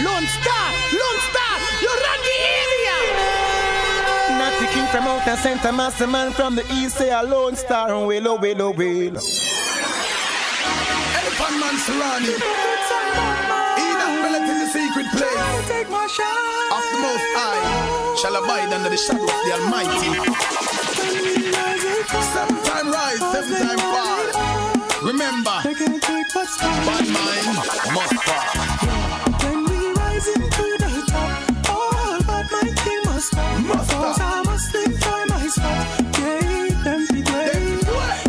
Lone Star, Lone Star, you run the area. Not the king from out the center, master man from the east, say a Lone Star, and wheel, wheel, oh, wheel. Elephant man surrounding. Enoch Millet in the secret place. Take my shot. Of the most high shall abide under the shadow of the Almighty. Seven time rise, seven time fall. Remember, They can't take what's bad mind must fall. Rising to the top, all but my king must stop. Must Cause stop. I must live for my spot. Yeah, them be great.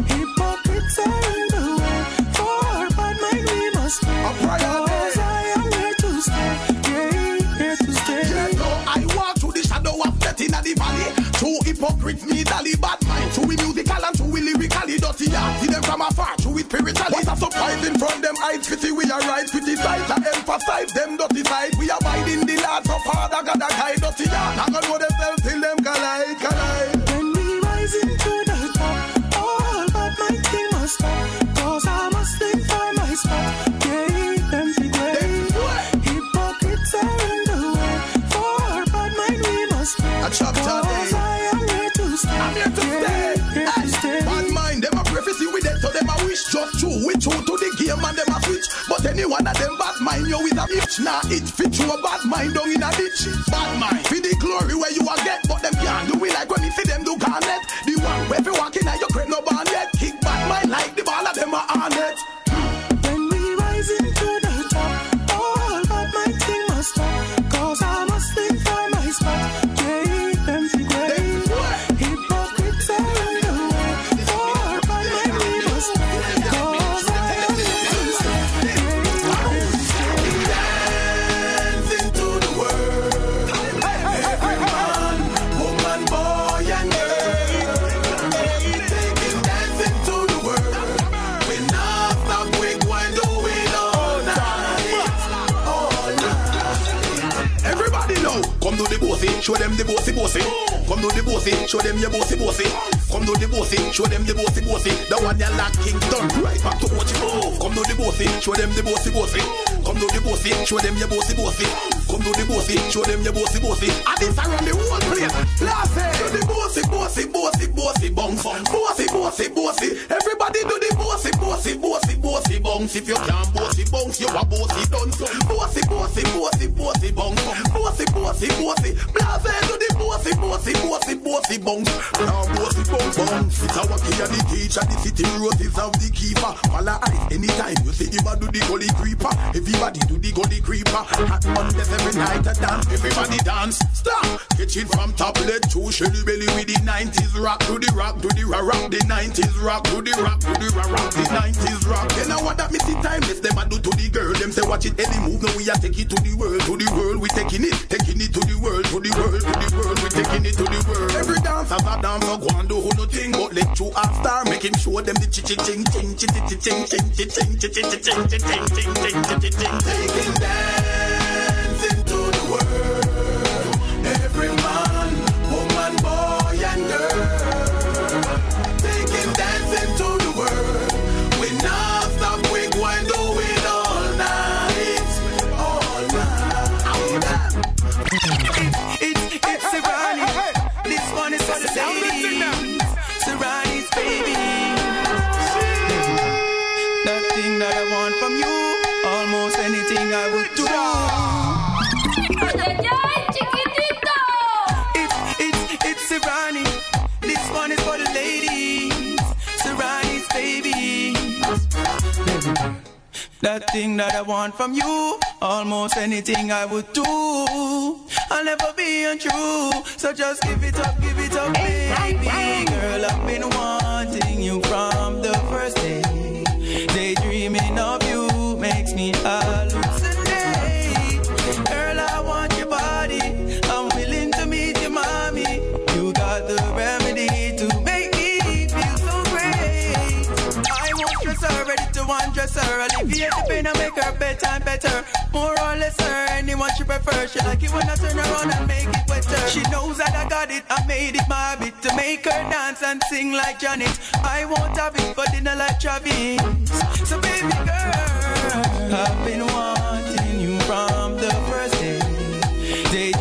Hypocrites are in the way. For bad mind we must pray. Cause. I am here to stay. Yeah, here to stay. Yes, no, I walk through the shadow of death in the valley. Two hypocrites, me dally bad lyrically dirty. Yeah, see them from afar, two we spiritually. What a surprising from them eyes, pity we are right, criticize and emphasize them dirty side. We abide in the Lord, so Father God a guide dirty. Yeah, not gonna know themselves till them collide, collide. True. To the game and them a switch. But any one of them bad mind, you with a bitch. Nah, it fit you a bad mind down in a ditch. Bad mind, for the glory where you a get, but them can't do it like when you see them do garnet. Do the bossy, show them your bossy bossy. Come do the bossy, show them the bossy bossy. The one you like Kingston, right back to what you know. Come do the bossy, show them the bossy bossy. Come do the bossy, show them your bossy bossy. Come do the bossy, show them your bossy bossy. And this around the whole place. Last do the bossy, bossy, bossy, bossy bounce. Bossy, bossy, bossy. Everybody do the bossy, bossy, bossy, bossy bounce. If you can't bossy bounce, you a bossy done. Bossy, bossy, bossy, bossy bounce. Bossy, bossy, bossy. Blase do the bossy, bossy, bossy, bossy bounce. Now bossy bounce, bounce. It's our key and the teacher. The city roses of the keeper. Follow eyes anytime you see him a do the gully creeper. Everybody do the gully creeper. Hot Mondays every night a dance. Everybody dance. Stop. It from top leg to shelly belly with the 90s rock to the rock to the rock. The 90s rock to the rock to the ra rock. The 90s rock. Then I want that see timeless. Them a do to the girl. Them say watch it any move. Now we a take it to the world. To the world we taking it. Taking it to the world. To the world. To the world. We taking it to the world. Every dance has a dance. So go and do who no thing. But let you a star. Make him show them the chi chi ching ching chi chi chi ching ching chi ching chi chi chi ching chi ching ching ching chi chi ching. Taking dancing to the world. Thing that I want from you, almost anything I would do. I'll never be untrue, so just give it up, give it up, baby. Girl, I've been wanting her. Alleviate the pain and make her bedtime better. More or less her, anyone she prefer. She like it when I turn around and make it wetter. She knows that I got it, I made it my habit to make her dance and sing like Janet. I won't have it for dinner like Travis. So baby girl, I've been wanting you from the first This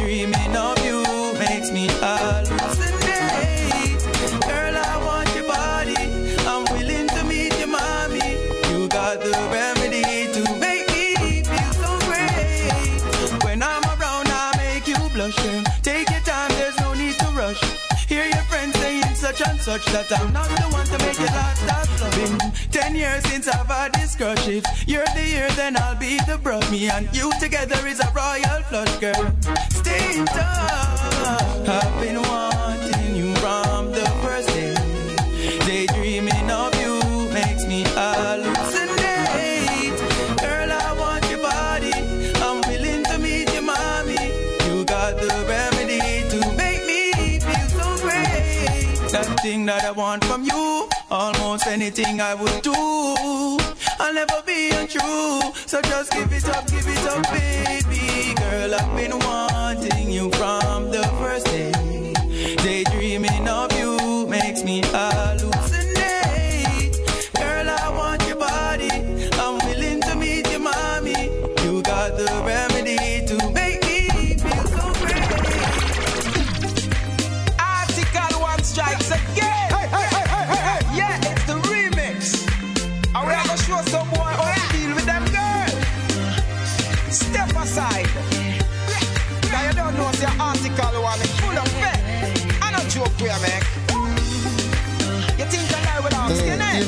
such that I'm not the one to make you laugh. That's loving. Ten years since I've had this courtship. You're the year, then I'll be the broad. Me and you together is a royal flush, girl. Stay in touch. I've been wanting you from the first Everything that I want from you, almost anything I would do, I'll never be untrue. So just give it up, give it up, baby. Girl, I've been one.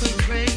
to rain.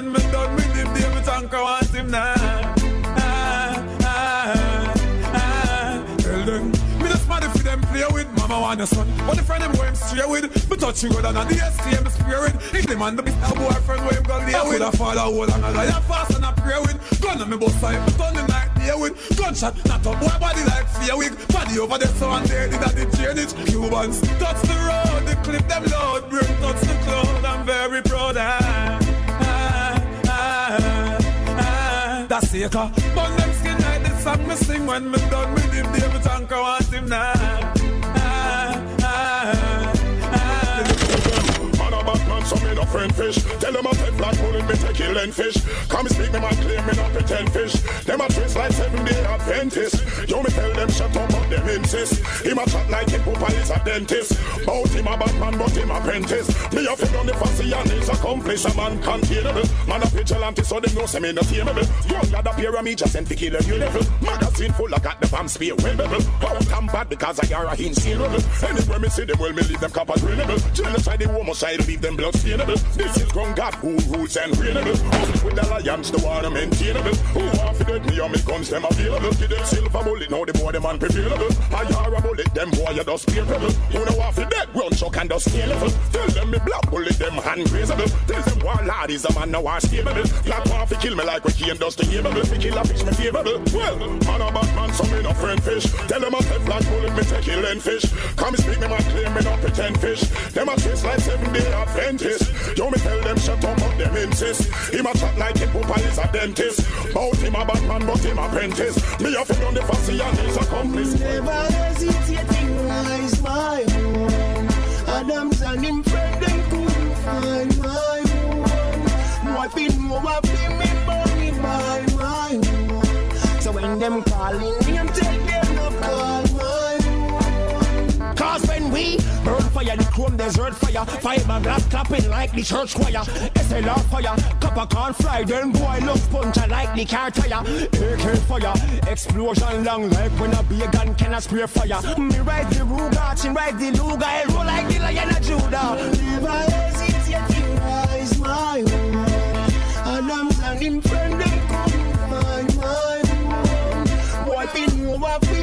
When me done with him. David Anchor want him now. Ah, ah, ah. Tell them, me just mad if them play with mama want your son. But the friend him go him straight with. Me touch you good and the ST him spirit. If the man the be a boyfriend where him go lay with. I have hold and I lie fast and I pray with. Gun on me both side, but on the night day with. Gunshot, not a boy body like fear wig. Body over there so and there did that the drainage. Cubans touch the road, the clip them load. Bring touch the cloud, I'm very proud. Ah, uh. Burn them skin like the song me sing when me done with him. David Anchor want him now. So me no friend fish. Tell them a take black bullet, me take killing fish. Come speak me my claim, me not pretend fish. Them a twist like seven day Adventist. Yo me tell them shut up, but them insist. Him a chat like him papa is a dentist. Bout him a Batman, but him apprentice. Me a fit on the fussy and his accomplice. A man containable. Man a vigilante, so them know say me no tameable. Young got a pyramid just sent to kill a new level. Magazine full, I got the bomb spear bevel. Out and bad because I are a insanable. Anywhere me see them, well me leave them copper drainable. Genocide, the homicide, leave them blood stainable. This is grown God who rules and reignable. Hustle with the lions, the water maintainable. Who want to get me on me guns, them available. Give them silver bullet, now the boy them unprevailable. I are a bullet, them boy you just spearable. Who know want to dead run chuck and just scalable. Tell them me black bullet, them hand grazable. Tell them one lad is a man now are stable. Black to kill me like we can dust the able. We kill a fish me favorable. Well, man a Batman, so me no friend fish. Tell them I take black bullet, me take killing fish. Come speak me my claim, me not pretend fish. Them a chase like seven day Adventist. Yo me tell them shut up, but them insist. Him a chat like him papa is a dentist. Bout him a Batman, but him apprentice. Me a fit on the fussy and his accomplice. Never hesitating, rise my home. Adams and him friend, them couldn't find my home. Boy, fit know what be me money by my home. So when them calling me, I'm tell we burn fire, the chrome desert fire, fiberglass clapping like the church choir. SLR fire, copper can't fly, then boy love punch like the car tire. AK fire, explosion long like when a big gun can a spray fire. Me ride the Ruger, chin ride the Luger, I roll like the Lion of Judah. Never hesitating, rise my home. And him friend, them couldn't find my home. Boy, fit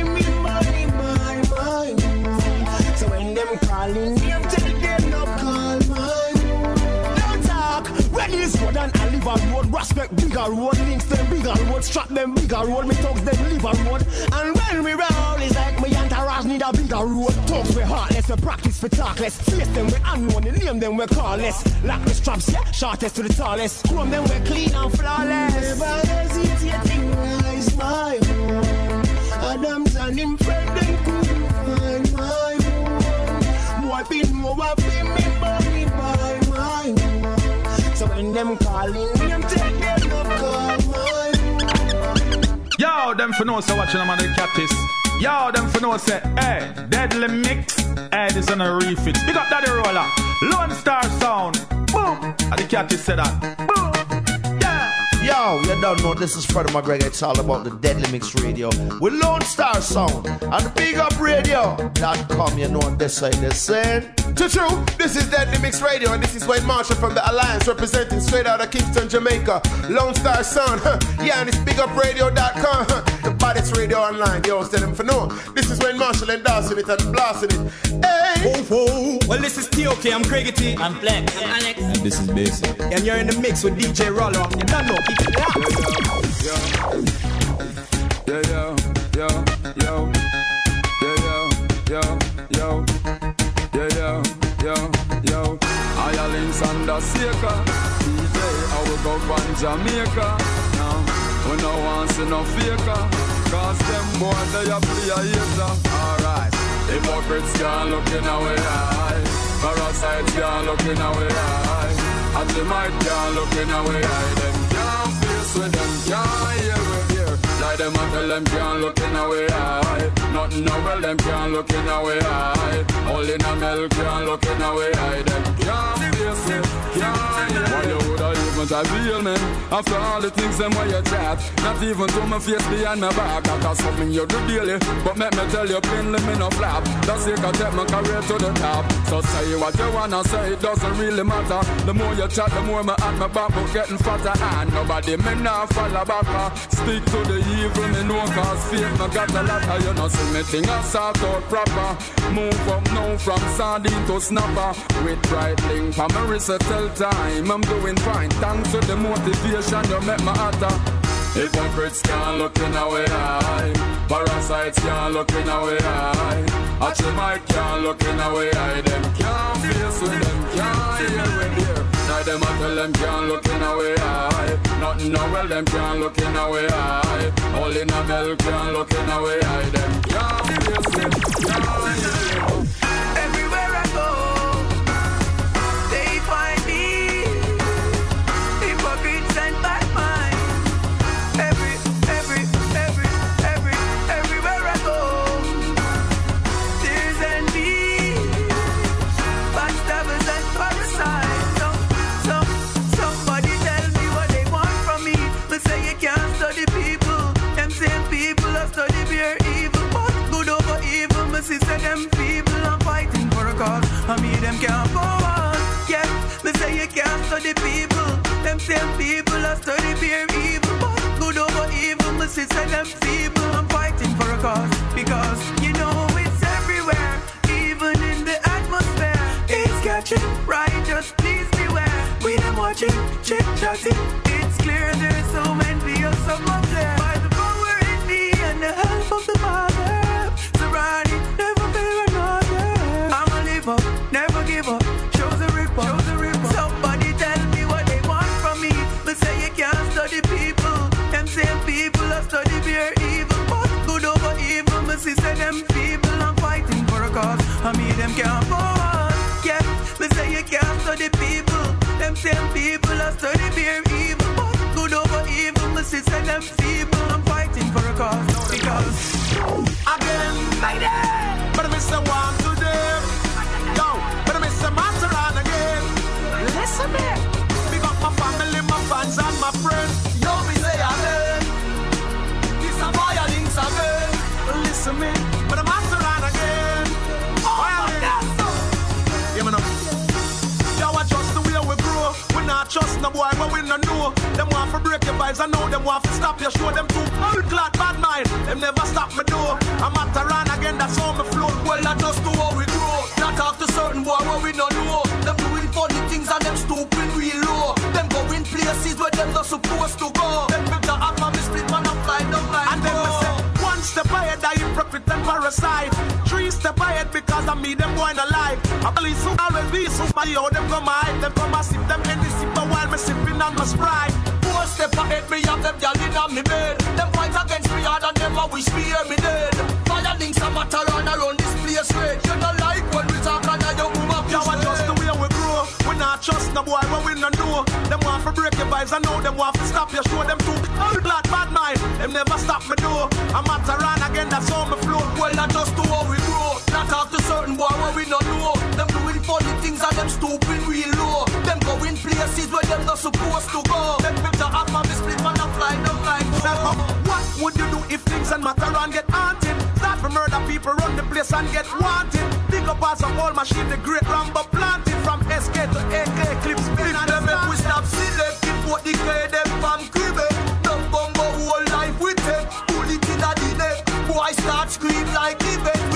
them calling me, I'm tell them no call my No talk, when this road and Oliver Road, respect bigger road, links them bigger road, strap them bigger road, me thugs them liver road. And when we roll, it's like me entourage need a bigger road. Thugs we heartless, we practice for talkless. Face them we unknown, the name them we carless. Lock the straps, yeah, shortest to the tallest. Chrome them we clean and flawless. Never hesitating, rise my home. Adams and him friend, them couldn't find my. Fit know what me money by my. So when them calling me, I'm them no call my. Yo, them for know so watching them on the cattis. Yo, them for know say, hey, deadly mix. Hey, this on a refix. Big up Daddy Rolo. Lone Star Sound. Boom. And the cattis said that. Boom. Yo, you don't know this is Freddie McGregor. It's all about the Deadly Mix Radio with Lone Star Sound and Big Up Radio.com. You know what this side is saying. To true, this is Deadly Mix Radio, and this is Wayne Marshall from the Alliance, representing straight out of Kingston, Jamaica. Lone Star Sound, yeah, and it's bigupradio.com, baddest radio online. Yo, tell them for no. This is Wayne Marshall endorsing it and blasting it. Hey! Whoa, whoa. Well, this is TOK, I'm Craigie T. I'm Flex. I'm Alex. And this is Bay-C. And you're in the mix with DJ Rolo. You don't know, keep it locked. Yeah, yo, yo, yo, yeah, yo, yo, yo, yeah, yo, yo, yo. I a links under Seeker, DJ, I will go from Jamaica. Now, we no want see no faker, cause them boy they a play a. Alright, hypocrites can't look in our eye, parasites can't look in our eye, and they might can't look in our eye. Them can't face with them, can't hear with Like them a tell them can't look in our eye. Nothing no well them can't look in our eye. All in a milk can't look in our eye. Them can't face it, can't. Why you woulda even try real man? After all the things them where you chat, not even to my face behind my back. That's something you do daily, but make me tell you plainly me no flap. That's it, I take my career to the top. So say what you wanna say, it doesn't really matter. The more you chat, the more my at my back, but getting fatter. And nobody me now follow back. uh. Speak to the evil me know cause fate me got a lot of you. Know see me thing I sort out proper. Move up now from sardine to snapper. With Breitling for my wrist I tell time. I'm doing fine thanks to the motivation you make me hotter Hypocrites can't look in our eye. Parasites can't look in our eye. Achimite can't look in our eye. Them can't face with them can't hear with here Now them a tell them can't look in our eye Nothing no well them can't look in our eye All in a milk can't look in our eye Them can't Everywhere I go, I mean, them can't go on. Yeah, me say you can't study people. Them same people are study beer evil. But good over evil, my sister, them people I'm fighting for a cause. Because you know it's everywhere, even in the atmosphere. It's catching, right, just please beware. We them watching, chit chatting. It's clear there's so many of of them. By the power in me and the help of the Father. I mean, them can't on. Yeah, me say you can't study people. Them same people are study beer evil. But good over evil, my sister, them people I'm fighting for a cause. Because again, lady. But the one trust no boy when we no know. Them want to break your vibes, I know them want to stop you. Show them too clad bad mind. Them never stop me door. I'm at the run again, that's how me flow. Well, I just do what we grow. Not talk to certain boy where we no know. Them doing funny things and them stupid real low. Them going places where them not supposed to go. Them better have my split man and fly down like And then me say, one step ahead, I hypocrite and parasite. Three step ahead because I me them boy in alive. I believe so always be so my yo, them come hide. Them come and sip them in the sip while me sipping on my sprite. Four step ahead, me have them gyal in on me bed. Them fight against me hard and them a wish me hear me dead. Fire links a matter on around this place red. You don't like when we talk and I your woman push Yo, I just the way we grow. We not trust no boy when we no know. Them want to break your vibes, I know them want to stop you. Show them too blood bad mind. Them never stop me door. I'm at run again, that's how me flow. Well, I just do how we grow. Not talk to certain boy when we no know. Them doing funny things and them stupid them not supposed to go. Them better have my split man and fly down like oh. What would you do if things and matter and get haunted? Start for murder people, run the place and get wanted. Big up as a whole machine, the great Rambo planted from SK to AK clips. Spin and them make we stop selecting what declare them from cribble. Them bumbo whole life we take, bullet in a the neck. Boy start scream like event,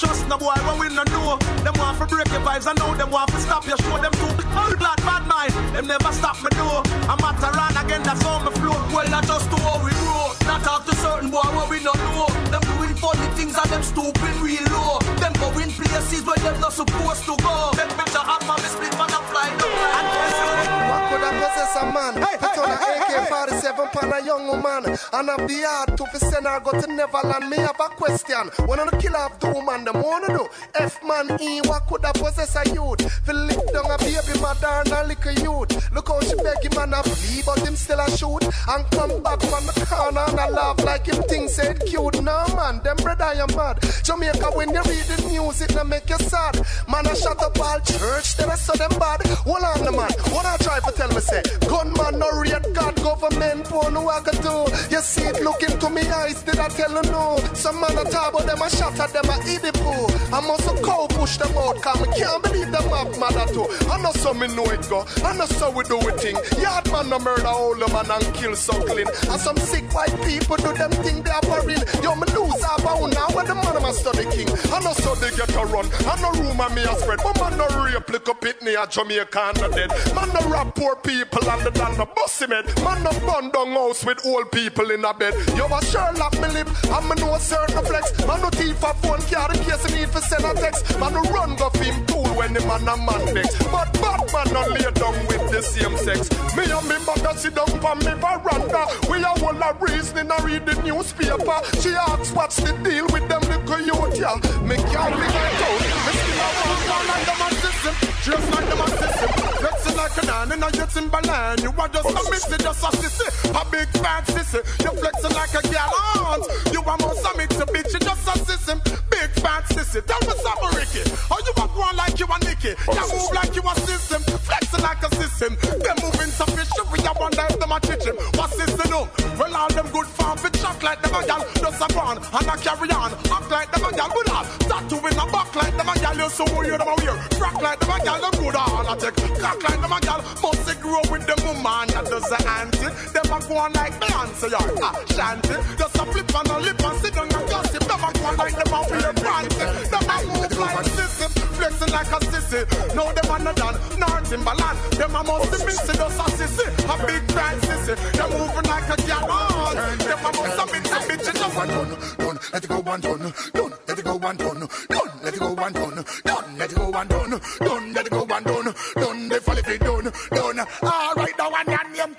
trust no boy when we no know. Them want to break your vibes, I know them want to stop you. Show them too old blood bad mind, them never stop me door. I'm at the run again, that's how me flow. Well, I just do how we grow. Not talk to certain boy when we no know. Them doing funny things and them stupid real low. Them going places where them not supposed to go. Them better have my split man and fly What could I possess a man? Put on an AK-47 pan a young woman. And have the heart to send her go to Neverland. Me have a question. One of the killer of the woman them wanna do F-man E, what could I possess a youth? Fi lick down a baby mother and a little youth. Look how she beg him and a flee But him still a shoot. And come back from the corner and a laugh Like him things said cute. No man, them brother I am mad. Jamaica when you read the news it no make you sad. Man I shut up all church Then I saw them bad. Hold on the man. What I try to tell me me say, gunman no rate God government phone no I can do. You see it look into me eyes, did I tell you no? Some man a talk but them a shot at them a eat the poo. I must a cow push them out, come can't believe them have mother too. I know so me know it go, I know so we do it thing. Yard man no murder all the man and kill clean And some sick white people do them thing they are worrying. Yo me lose half a now when the man a study king. I know so they get a run, I know rumor me a spread. But man no rape, lick up it near Jamaica and dead. Man no rap poor people people and the land of bossy men. Man no bun down house with old people in a bed. You a Sherlock me lip, and me no certain flex. Man no thief a phone card in case you need for send a text. Man no run go him pool when the man a man vex. But bad man no lay down with the same sex. Me and me mother sit down for me veranda. We a whole a reasoning a read the newspaper. She asks what's the deal with them little youth, yeah. Me can't live out. Me still a on and the man system, dress like the system, flexing like a nine and I get in Berlin. You are just a missy, just a sissy, a big fat sissy. You flexing like a gallant. You are most a mixer, bitch, you just a system, big fat sissy. Tell me something, Ricky. Oh, you are going like you are Nicky. You move like you are system, flexing like a system. They moving sufficient, we are wonder if them a chicken. What system? No? Well, all them good farm fit chuck like them a gal. Just a born and a carry on, act like them a gal. Good that tattoo in a back like them a gal. You so you them a weird, crack like like them a gal, them good all a take. Cock like them a gal, must they grow with the man that does the auntie. Them a go on like Beyonce or ah, Shanty. Just a flip on a lip and sit down and gossip. Them a go on like them a wear panty. Them a move like sissy, flexing like a sissy. No, them a not done, nor Timberland. Them a must be missy, just a sissy, a big fat sissy. Them moving like a gal, oh, them a must a mix a bitch Just a one. Done, let it go one done, done, let it go one done, done, let it go one done, done, let it go one done. Done, let it go and done. Done, they fall if they done. Done. All right, now and your name.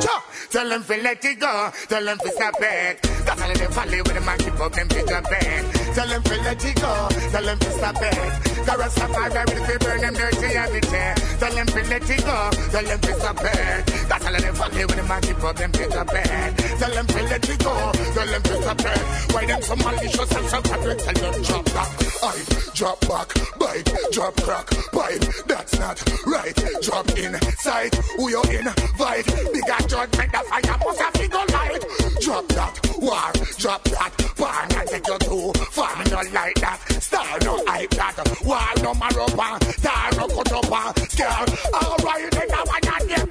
Tell them to let it go. Tell them to stop it. That's all them folly with them and keep up them bigger bed. Tell them to let it go. Tell them to stop it. The fire of will fi burn them dirty every day. Tell them to let it go. Tell them to stop it. That's all them folly with them and keep up them bigger bed. Tell them to let it go. Tell them to stop it. Why them so malicious and so capital? Tell them drop back. I drop back. Bite. Drop crack. Bite. That's not right. Drop in sight. Who you invite? Bigger judgment a fire, pussy a figure light. Drop that, war, drop that. Born and take you to farm, no like that. Star no hype that. War no maropa, tar no cut cutopa. Girl, alright, then I want to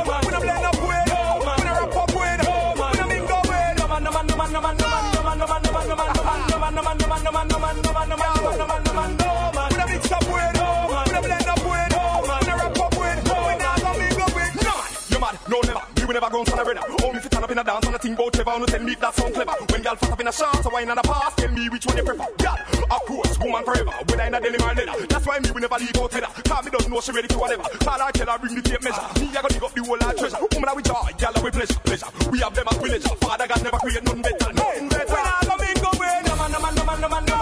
thing about Trevor Who tell me that sound clever. When girl fast up in a shot So wine and a pass? Tell me which one you prefer. Girl, of course, woman forever Whether in a denim or That's why me we never leave out header Cause me tell her, bring the tape measure. Me I gonna dig up the whole of treasure. Woman a with girl a with We have them as pleasure Father God never created none better, none better. When I no man, no man, no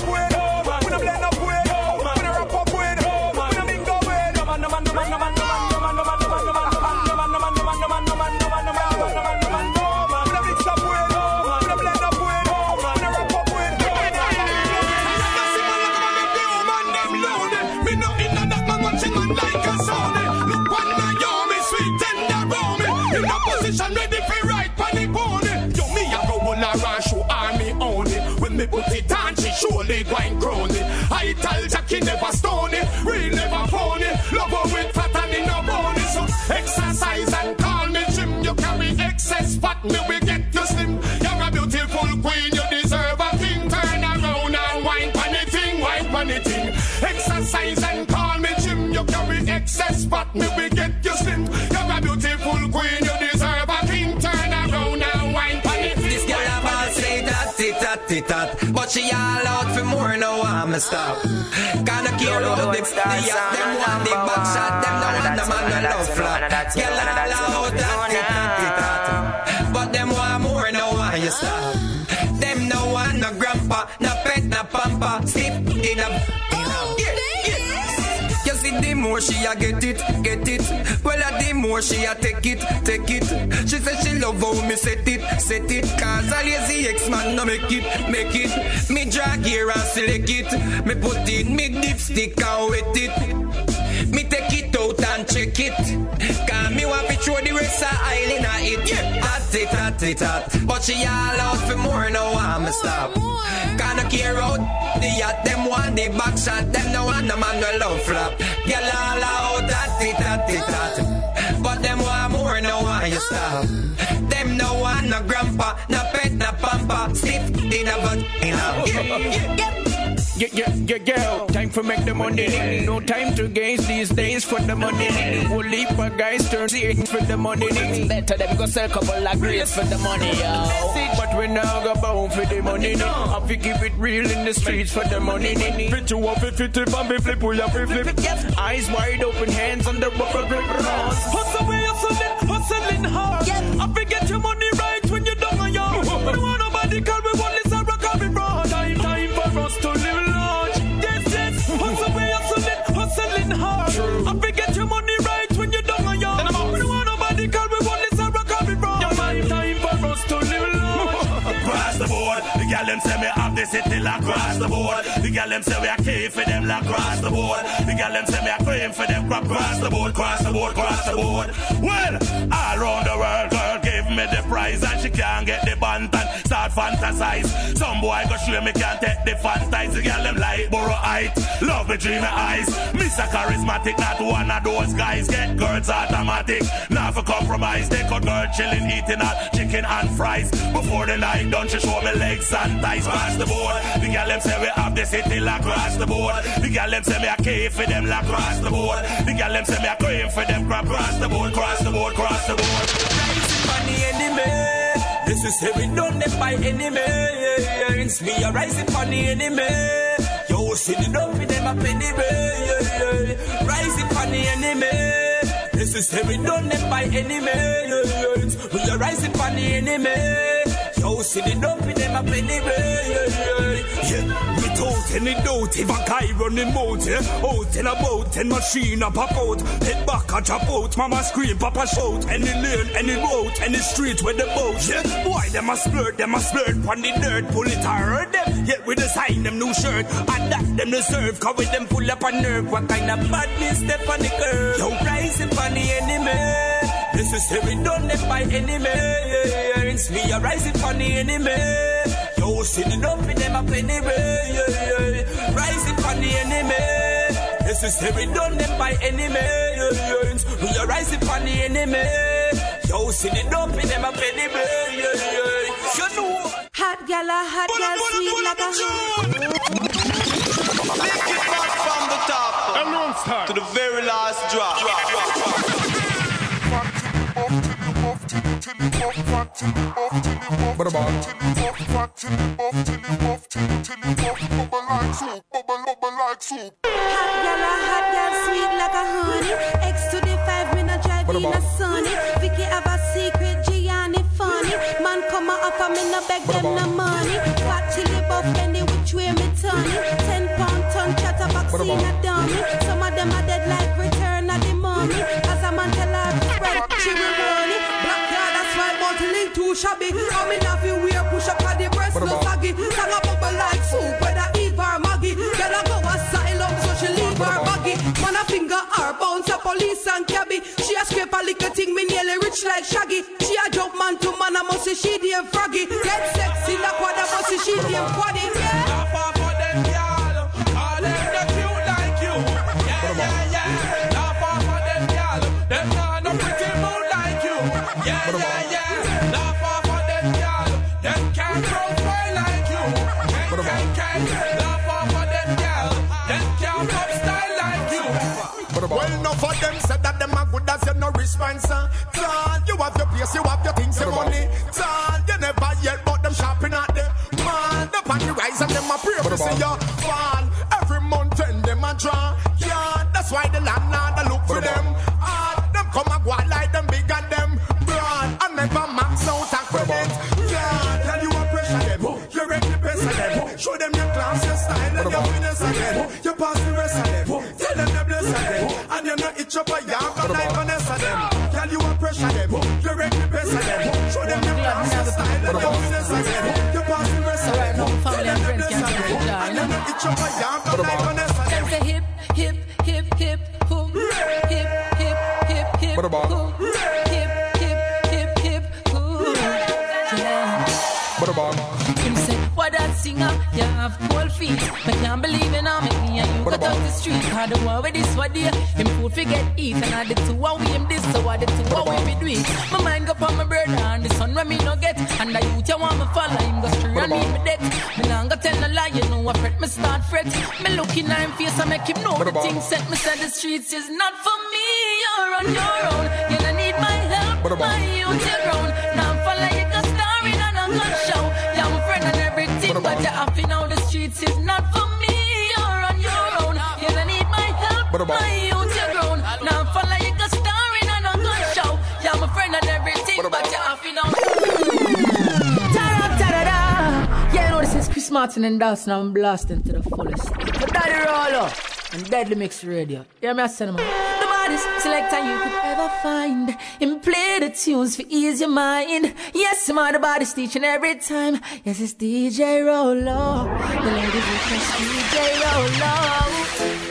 put it on, she surely going crony. I tell Jackie never stony, real never phony. Love her with fat and in a bony. So exercise and call me Jim. You carry excess fat, me we get you slim. You're a beautiful queen, you deserve a king. Turn around and wine thing, wine thing. Exercise and call me Jim. You carry excess fat, me we get you slim. You're a beautiful queen, you deserve a king. Turn around and wine thing. This girl a ball say that, tit tat, tit tat. She all out for more, no I'ma stop. Kinda care about the, the them want the back shot, them no want the man no love flop. Girl all out more she a get it, get it. Well, I the more she a take it, take it. She say she love how me set it, set it. Cause a lazy ex-man no make it, make it. Me drag here and select it. Me put in me dipstick and wet it. Me take it out and check it. Cause me want to throw the rest of island at it. Yeah, that's it, that. But she all out for more, no I'm stop. Kinda care out the yacht, them want the back shot, them no want the man no love flop. Girl all out, that's it, that. But them want more, no why you stop. Them no want no grandpa, no pet, no pampa. Stiff in a butt, in a yeah, yeah, yeah. Yeah, yeah, yeah, yeah. Time for make the money. No time to gaze these days for the money. Whole heap of guys turn serious for the money. Better them go sell a couple of grades for the money, yo. But we now go bound for the money. Now. I fi keep it real in the streets for the money. Fit you up, fit it if I'm be flip, we have flip. Eyes wide open, hands on the rubber grip. Hustle, we hustling, hustling hard. I the board, gal them say me have the city like cross the board. The gal them say we are key for them like cross the board. The gal them say me are cream for them crap cross the board, cross the board, cross the board. Well, all around the world, girl give me the prize and she can't get the band and start fantasize. Some boy go show me can't take the fantasize. The gal them like borrow height, love me dreamy eyes. A charismatic, not one of those guys. Get girls automatic, not for compromise. They got girl chilling, eating all chicken and fries. Before the night done, she show me legs thighs. Pass the board. The gal them say we have the city like cross the board. The gal them say me a key for them like cross the board. The gal them say me a cream for them crap cross the board, cross the board, cross the board. enemy. This is heavy done by. Me a rising enemy. Yo, them. Rising enemy. This is heavy done them by enemies. We are rising on the enemy. Yo, see the dump in them up anyway. Yeah, without any doubt, if a guy running mouth, yeah, out in a boat, and machine a pop out, head back a chop out, mama scream, papa shout, any lane, any road, any street with the boat, yeah, boy, them a splurt, them a splurt, on the dirt, pull it hard, them, yet we design them new shirt, and that them deserve, cause with them pull up a nerve, what kind of badness step on the curve, yo, rising on the enemy, this is heavy done them by enemies, we are rising on the enemy, Yo, see the dump in them up anyway. Rising on the enemy. This is heavy done them by enemies. We are rising on the enemy. Yo, see the dump in them up anyway. You know. Hot gal, a hot gal, sweet like a Lick it back from the top to the very last drop. What about? Hot Some of them are dead like return of the mummy. Multi-link too shabby. Coming off you wear push up on the breast, no saggy. Sang a bubble like soup, whether Eve or Maggie. Get a go asylum, so she leave her buggy. Man a finger her bounce a police and cabby. She a scrape a little thing, me nearly rich like Shaggy. She a jump man to man, I must say she damn froggy. Get sexy, like what I must say she damn quaddy. Them said that them are good as you no response. Tall, you have your place, you have your things, your money. Tall, you never yet, but them shopping at them. Man, the party rise and them a pray to see you fall. Every mountain them a draw. Yeah, that's why the landlord a look for them. Ah, them come a go like them big and them broad. And never max out a credit. Yeah, tell you a pressure them. You ready to press them. Show them your class, your style, and your finesse again. You pass the rest of them. Tell them the bless of them. And you know itch up a yard, but like Vanessa them. Tell you a pressure them. You ready to press them. Show them your class, your style, and your finesse again. You pass the rest of them. Tell them the bless of them. And you know itch up a yard, but like Vanessa them. Them say hip, hip, hip, hip, hoom. Hip, hip, hip, hip, hoom. Hip, hip, hip, hip, hoom. Yeah. Him say, what that singer? You have cold feet. I can't believe street. The war with this one day. Him food forget eat. And I the two what we him this, so I the two what we be do it. My mind go on my brother and the son when me no get. And the youth you want me follow him go straight and leave me dead. Me nah go tell no lie, you know I fret, me start fret. Me looking at him face and make him know the thing set. Me said the streets is not for me, you're on your own. You don't need my help, my youth you grown. Now follow you go starring and I'm gonna show. My help, my youth you grown. Now follow you go starring and I'm gonna show. Yeah, I'm a friend and everything, but you have to know. Yeah, you know this is Chris Martin and Dawson. I'm blasting to the fullest. The Daddy Rolo and Deadly Mix Radio. Hear me, send them The baddest selector you could ever find. Him play the tunes for ease your mind. Yes, I'm the baddest teaching every time. Yes, it's DJ Rolo. The ladies request DJ Rolo.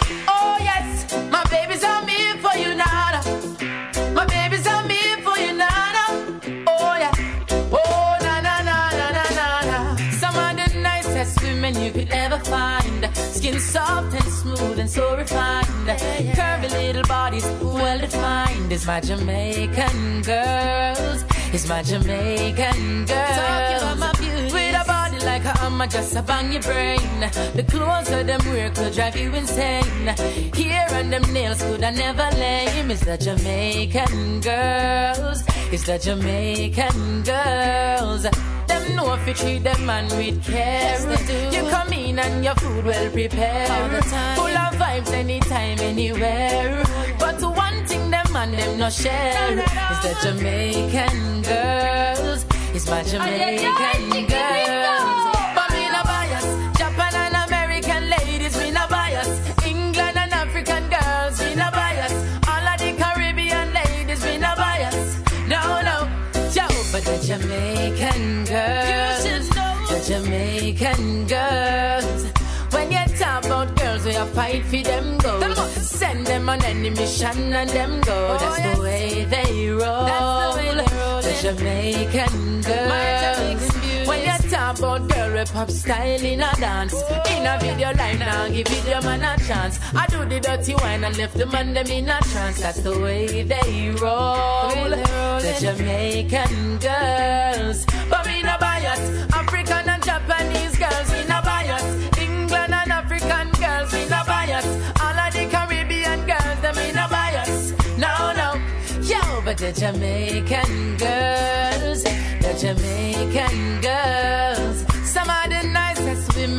Smooth and so refined. Curvy little bodies, well defined. Is my Jamaican girls. Is my Jamaican girls. Talking about my beauty. With a body like a hammer, just a bang your brain. The clothes of them wear could drive you insane. Here and them nails could I never lame. Is the Jamaican girls. It's the Jamaican girls. Them know if you treat them man with care. Yes, You come in and your food well prepared. Full of vibes anytime, anywhere. But one thing them man them no share is the Jamaican girls. It's my Jamaican girls. Jamaican girls, the Jamaican girls. When you talk about girls, we fight for them go. Send them on any mission and them go. Oh, That's the way they roll. The Jamaican girls. Talk about girl, we pop style in a dance. In a video live now, give video man a chance. I do the dirty wine and left the man them in a trance. That's the way they roll. The Jamaican girls. But me no bias. African and Japanese girls, me no bias. England and African girls, me no bias. All of the Caribbean girls, them me no bias. No, no. Yo, but the Jamaican girls, the Jamaican girls.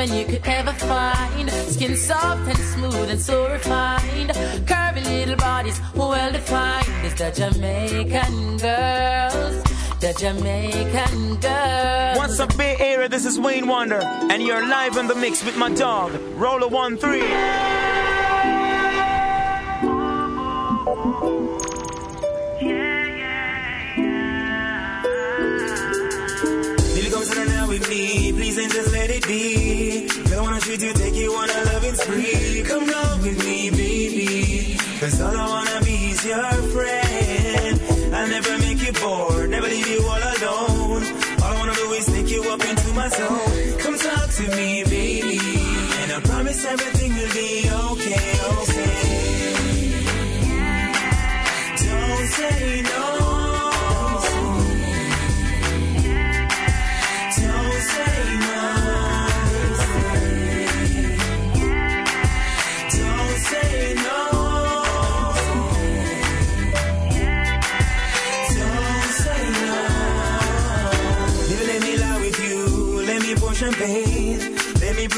Some of the nicest women you could ever find. Skin soft and smooth and so refined. Curvy little bodies, well defined. It's the Jamaican girls. The Jamaican girls. What's up, Bay Area? This is Wayne Wonder, and you're live in the mix with my dog, Roller One Three. Baby, come settle down with me. Please and just let it be. You, take you on a loving spree. Come love with me, baby. Cause all I wanna be is your friend. I'll never make you bored, never leave you all alone. All I wanna do is take you up into my zone. Come talk to me, baby. And I promise everything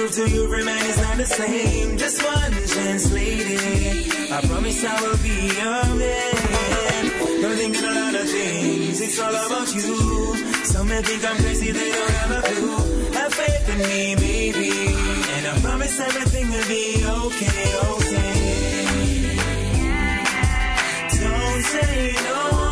Prove to you, is not the same. Just one chance, lady. I promise I will be your man. Don't think a lot of things, it's all about you. Some may think I'm crazy, they don't have a clue. Have faith in me, baby. And I promise everything will be okay, okay. Don't say no.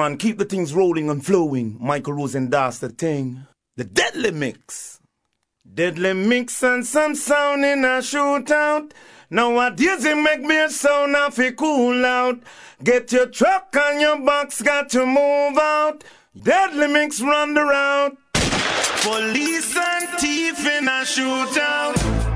Man. Keep the things rolling and flowing. Michael Rosendas, the thing. The Deadly Mix. Deadly Mix and some sound in a shootout. Nowadays it make me sound off it cool out. Get your truck and your box, got to move out. Deadly Mix run the route. Police and thief in a shootout.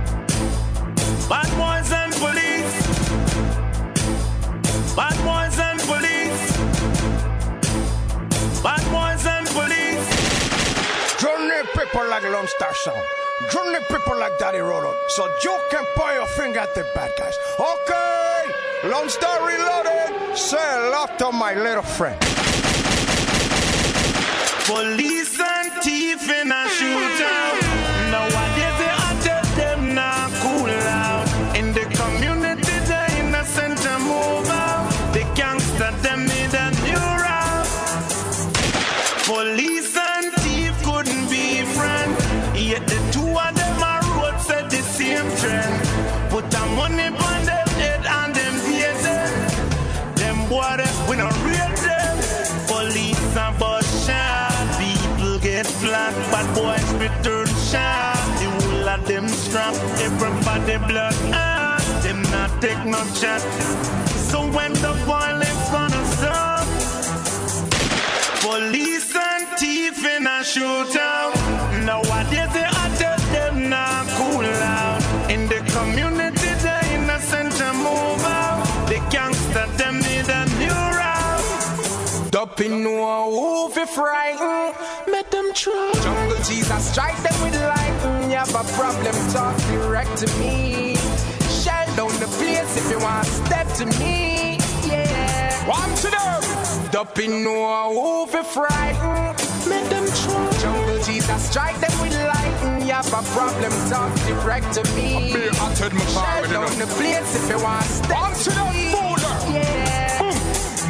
People like Lone Star Sound. Journey people like Daddy Rolo. So you can point your finger at the bad guys. Okay, Lone Star Reloaded. Say hello to my little friend. Police and thief in a shootout. We not real them. Police and bus shot. People get flat, bad boys return shot. The whole of them strap, everybody blood. Ah, them not take no chat. So when the violence gonna stop? Police and thief in a shootout. Nowadays they Dumping no who fi frighten, make them try. Jungle Jesus strike them with lightning. You have a problem, talk direct to me. Shell down the place if you want step to me. Yeah, one to them. Dumping no who fi frighten, make them try. Jungle Jesus strike them with lightning. You have a problem, talk direct to me. Shell down the place if you want step One to me. Yeah.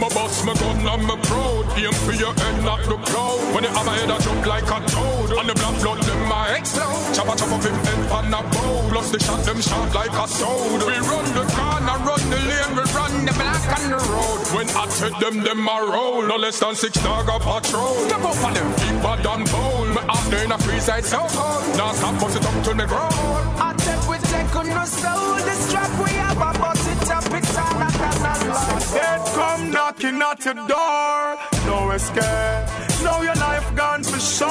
My boss, my gun, and my proud. Aim for your head, not the crowd. When you have my head, I jump like a toad. And the black blood, them my explode. Chop a chop up him head on a bow. Plus the shot, them shot like a sword. We run the corner, run the lane, we run the black on the road. When I take them, them a roll. No less than six dog a patrol. Step up on them, deeper than bowl. Me out there in a free side so cold. Now stop, bust it up till me grow. I take we take on no soul. The strap we have a bust it up, it's all a come knocking at your door, no escape. Now your life gone for sure,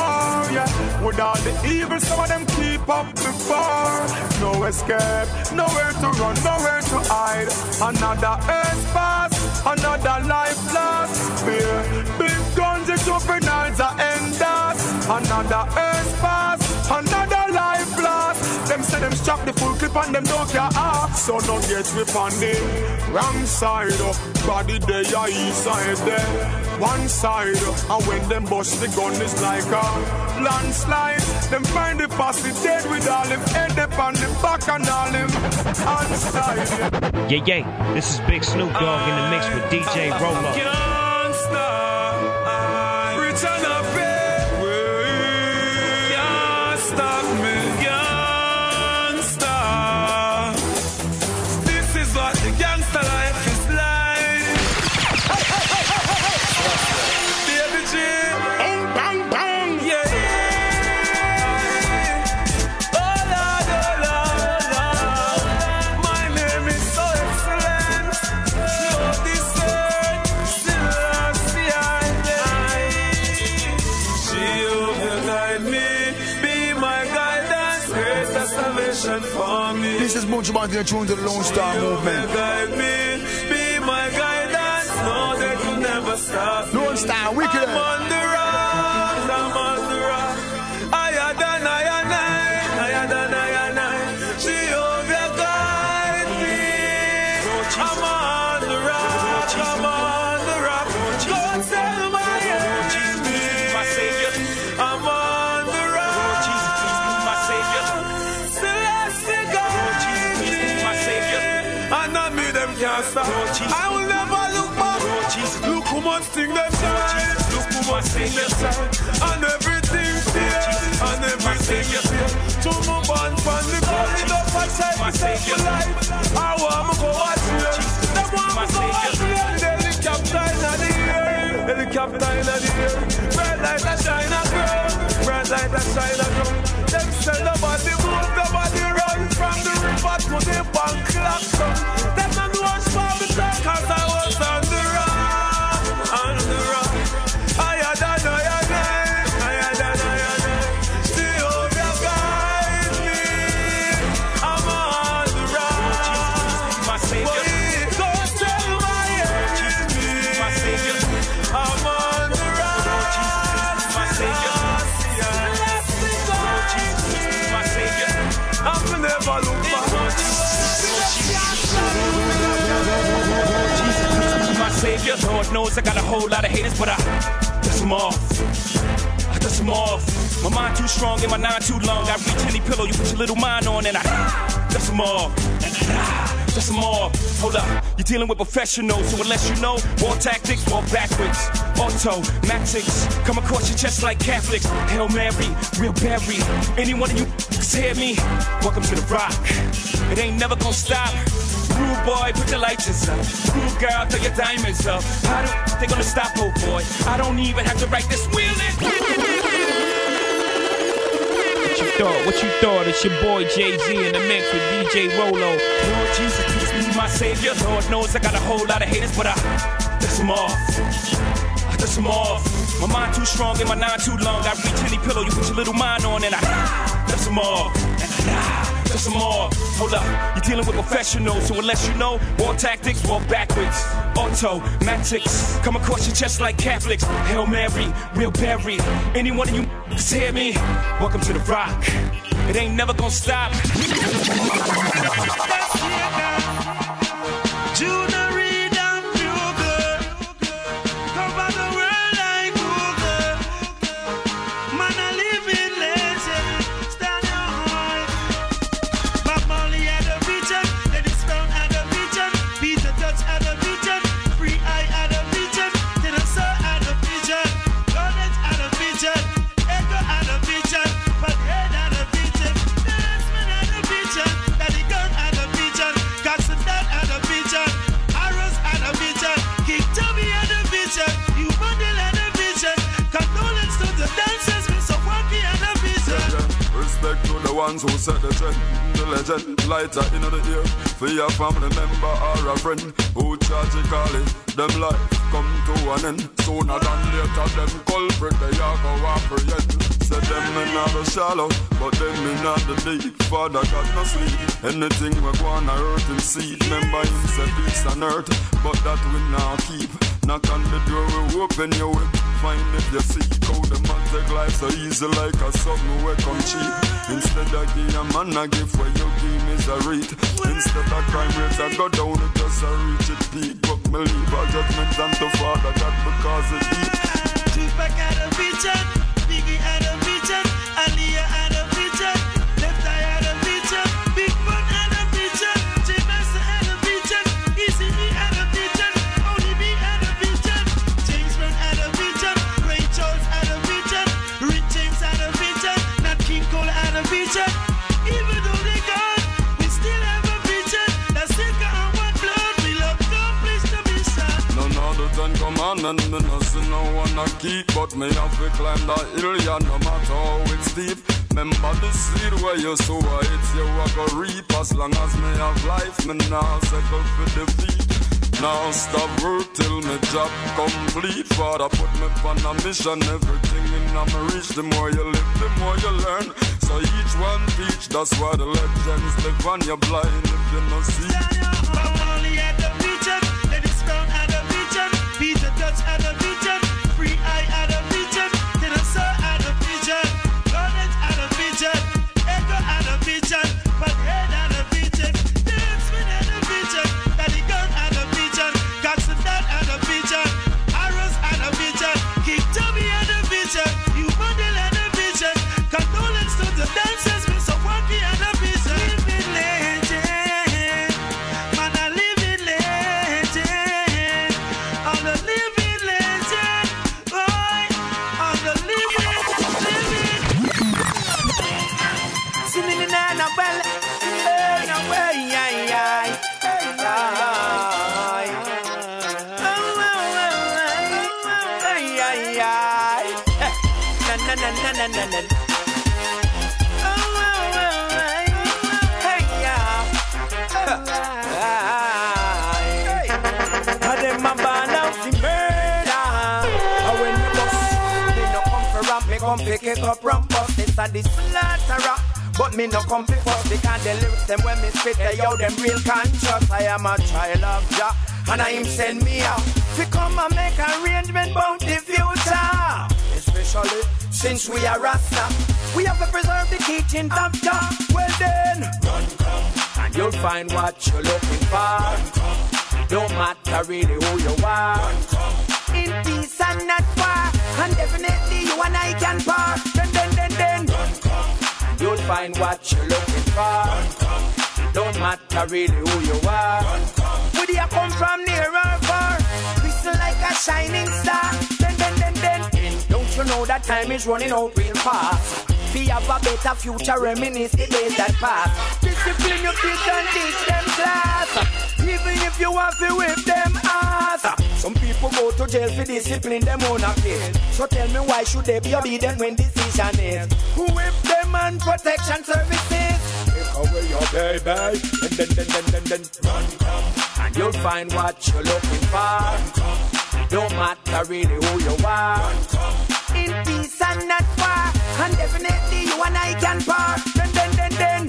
yeah. With all the evil, some of them keep up before. No escape, nowhere to run, nowhere to hide. Another earth pass, another life lost. Fear, big guns, open eyes are end us. Another earth pass, another. Them say strap the full clip and them don't care ah. So no get whip on the wrong side. oh. Body they are east side there. One side, oh. and when them bust the gun is like a landslide. Them find the posse dead with all him head up on the back and all him outside. Yeah, yeah. This is Big Snoop Dogg in the mix with DJ Rolo. Is Bunch Bank, you're the Lone Star Movement. Guide me, be my guidance. Know that you never stop. Lone Star, wicked. And everything fear. And everything fear. To my band from the calling up a child. My savior life. I want me go watch you. Them want me go watch you. Helicopter in the air. Helicopter in the air. Bright light a shine a girl. Bright light a shine a girl. Them sell nobody move. Nobody run from the river to the bank clock. I got a whole lot of haters, but I dust them off. I dust them off. My mind too strong and my nine too long. I reach any pillow, you put your little mind on and I dust them off. Dust them off. Hold up, you're dealing with professionals, so unless you know, war tactics, walk backwards. Automatics, come across your chest like Catholics. Hail Mary, real Barry. Any one of you hear me? Welcome to the rock. It ain't never gonna stop. Rude boy, put your lights up. Rude girl, throw your diamonds up. How do they gonna stop, oh boy? I don't even have to write this wheel What you thought? What you thought? It's your boy Jay Z in the mix with DJ Rolo. Lord Jesus, please be my savior. Lord knows I got a whole lot of haters, but I dust them off. I dust them off. My mind too strong and my nine too long. I reach any pillow, you put your little mind on and I dust them off. And I them off. Hold up, you're dealing with professionals, so unless you know, war tactics, walk backwards. Automatics, come across your chest like Catholics. Hail Mary, real Barry. Any one of you hear me? Welcome to the rock. It ain't never gonna stop. Junior who set the trend, the legend, lighter in the ear. For your family member or a friend who tragically them life come to an end. Sooner than later, them culprit they are go apprehend. Say them in the shallow, but them in the deep. Father God no sleep. Anything we go on earth and see. Remember him say peace on earth, but that we now keep. Knock on the door, we open you will find if you see how the man take life so easy like a something we come cheap. Instead of give a man a gift where you give misery. Instead of crime rates I go down, it just a reach it peak. But me leave a judgment unto Father God because it deep. Tupac had a vision. Biggie commandment me no see no one a keep But me have to climb the hill yeah no matter how it's steep. Remember the seed where you sow it's you a go reap. As long as me have life me nah settle for defeat. Now stop work till me job complete. Father put me on a mission Everything in me reach. The more you live the more you learn. So each one teach, that's why the legends live on your blind if you no see. Peter Dutch a. But me no come fuss because the lyrics them when me spit they yo them real conscious. I am a child of Jah and I him send me out to come and make arrangement about the future. Especially since we are Rasta, we have to preserve the teachings of Jah. Well then, and you'll find what you're looking for. Don't matter really who you are. In peace and not war, and definitely you and I can part. You'll find what you're looking for. Don't matter really who you are. Where you come from, near or far? Whistle like a shining star. Then, then, then, then. Don't you know that time is running out real fast? We have a better future, reminisce the days that pass. Discipline your kids and teach them class. Even if you want to whip them ass. Some people go to jail for discipline them own a kid. So tell me why should they be obedient when decision is? Who whip them and protection services? Away your baby, and then then then then then run come, and you'll find what you're looking for. Don't matter really who you are. In peace and and definitely you and I can part. Then, then, then, then.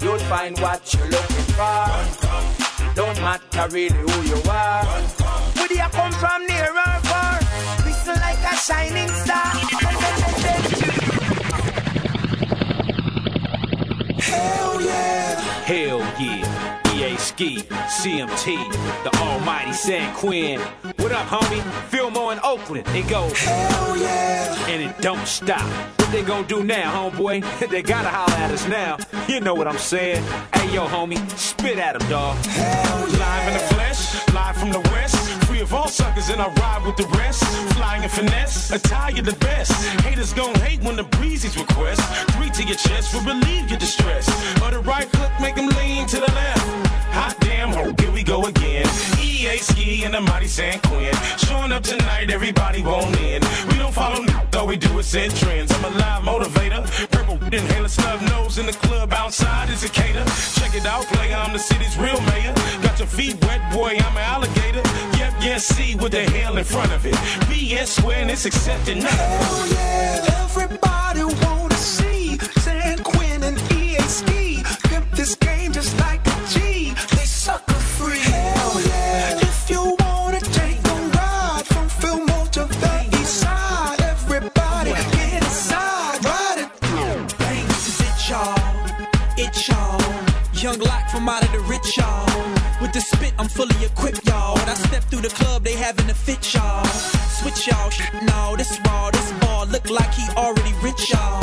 You'll find what you're looking for. Don't matter really who you are. Do you come from, near or far? Whistle like a shining star. Then, then, then, then. Hell yeah. Hell Ski, CMT, the almighty San Quinn. What up, homie? Fillmore in Oakland. It goes. Hell yeah. And it don't stop. What they gonna do now, homeboy? they gotta holler at us now. You know what I'm saying? Hey, yo, homie, spit at him, dog. Hell yeah. Live in the flesh, live from the west. Of all suckers, and I ride with the rest. Flying in finesse, attire the best. Haters gon' hate when the breezes request. Three to your chest will relieve your distress. Or the right hook make them lean to the left. Hot damn, ho, here we go again. EA Ski and the mighty San Quinn. Showing up tonight, everybody won't in. We don't follow n- all we do is set trends. I'm a live motivator. Purple inhaler, snub nose in the club outside is a cater. Check it out, player, I'm the city's real mayor. Got your feet wet, boy, I'm an alligator. Yep, see with the hell in front of it. BS when it's accepted. Hell yeah. Everybody wanna see San Quinn and Ski. Pimp this game just like a G. They sucker free. Hell yeah. If you wanna take a ride from Fillmore to the east side, everybody get inside. Ride it. Bang, this is it, y'all. It, y'all. Young Lock from out of the rich, y'all. The spit, I'm fully equipped, y'all. When I step through the club, they having a fit, y'all. Switch, y'all. Shit, no, this raw, this ball look like he already rich, y'all.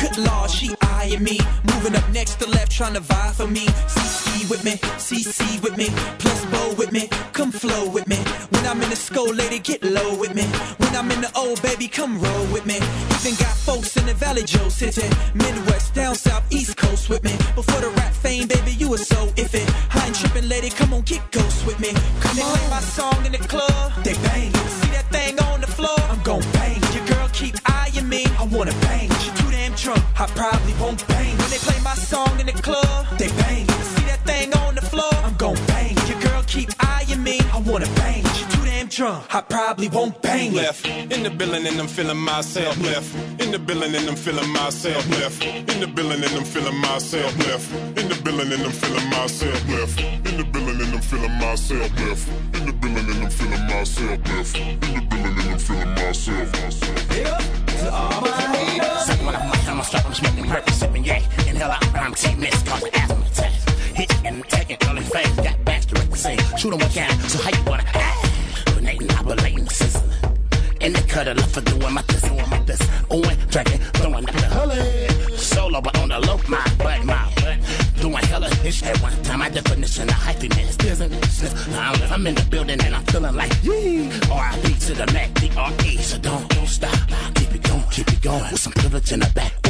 Good law, she eyeing me. Moving up next to left, trying to vie for me. CC with me, CC with me. Plus bow with me, come flow with me. When I'm in the school, lady, get low with me. When I'm in the old baby, come roll with me. Even got folks in the Valley Joe City. Midwest, down south, east coast with me. Before the rap fame, baby, you were so iffy. I ain't tripping, lady, come on, get ghost with me. Come they play my song in the club, they bang. See that thing on the floor, I'm gon' bang. Your girl keep eyeing me, I wanna bang. She too damn drunk, I probably won't bang. When they play my song in the club, they bang. See that thing on the floor, I'm gon' bang. Your girl keep eyeing me, I wanna bang. She too I probably won't bang left. In the building and I'm feeling myself left. In the building and I'm feeling myself left. In the building and I'm feeling myself left. In the building and I'm feeling myself left. In the building and I'm feeling myself left. In the building and I'm feeling myself left. In the building and I'm feeling myself. To all my haters. Second one, I'm like, I'm strap, I'm smoking, purple, sipping, yeah. Inhale out, I'm T-Mist, causing asthma attacks. Hit and taking early phase, got back to the scene. Shoot 'em with can, so how you The cutter, love for doing my this, doing my this. Owen, dragging, throwing the hully. Solo, but on the low, my butt, my butt. Doing hella ish at one time. My definition of hyphy, man, is business. Now, if I'm in the building and I'm feeling like, yee. R.I.P. to the Mac Dre So don't, don't stop. Keep it going, keep it going. With some privilege in the blowing.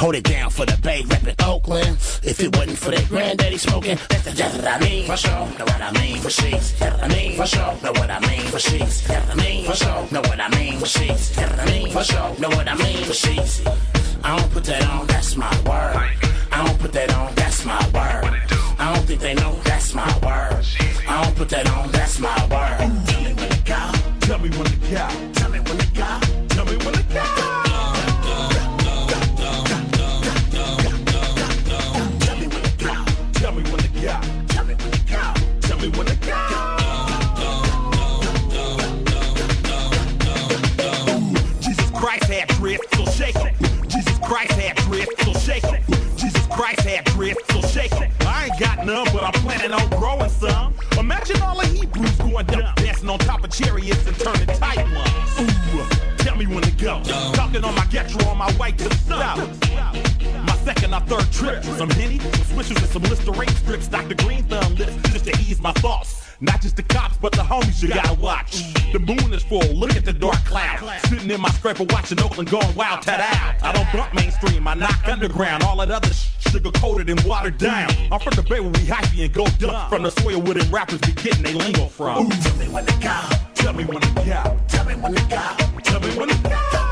Hold it down for the Bay, reppin' Oakland. If it wasn't for that granddaddy smoking, that's the just what I mean. For sure, know what I mean for sheets. I mean for sure, know what I mean for sheets. I mean for sure, know what I mean for sheets. I mean for sure, know what I mean for sheets. I don't put that on, that's my word. I don't put that on, that's my word. I don't think they know, that's my word. I don't put that on, that's my word. Tell me when to go. Tell me when to go. Tell me when to go. Shake. I ain't got none, but I'm planning on growing some. Imagine all the Hebrews going down, dancing on top of chariots and turning tight ones. Ooh, tell me when to go. Talking on my getro on my way to the south. My second or third trip. Some Henny, some swishers, and some Listerine strips. Dr. Green Thumb lips just to ease my thoughts. Not just the cops, but the homies you gotta watch. The moon is full, look at the dark cloud. Sitting in my scraper watching Oakland going wild, tat out. I don't bump mainstream, I knock underground. All that other sh- sugar coated and watered down. I'm from the bay where we hyphy and go dumb. From the soil where them rappers be getting they lingo from. Ooh, tell me when to go. Tell me when to go. Tell me when to go. Tell me when to go.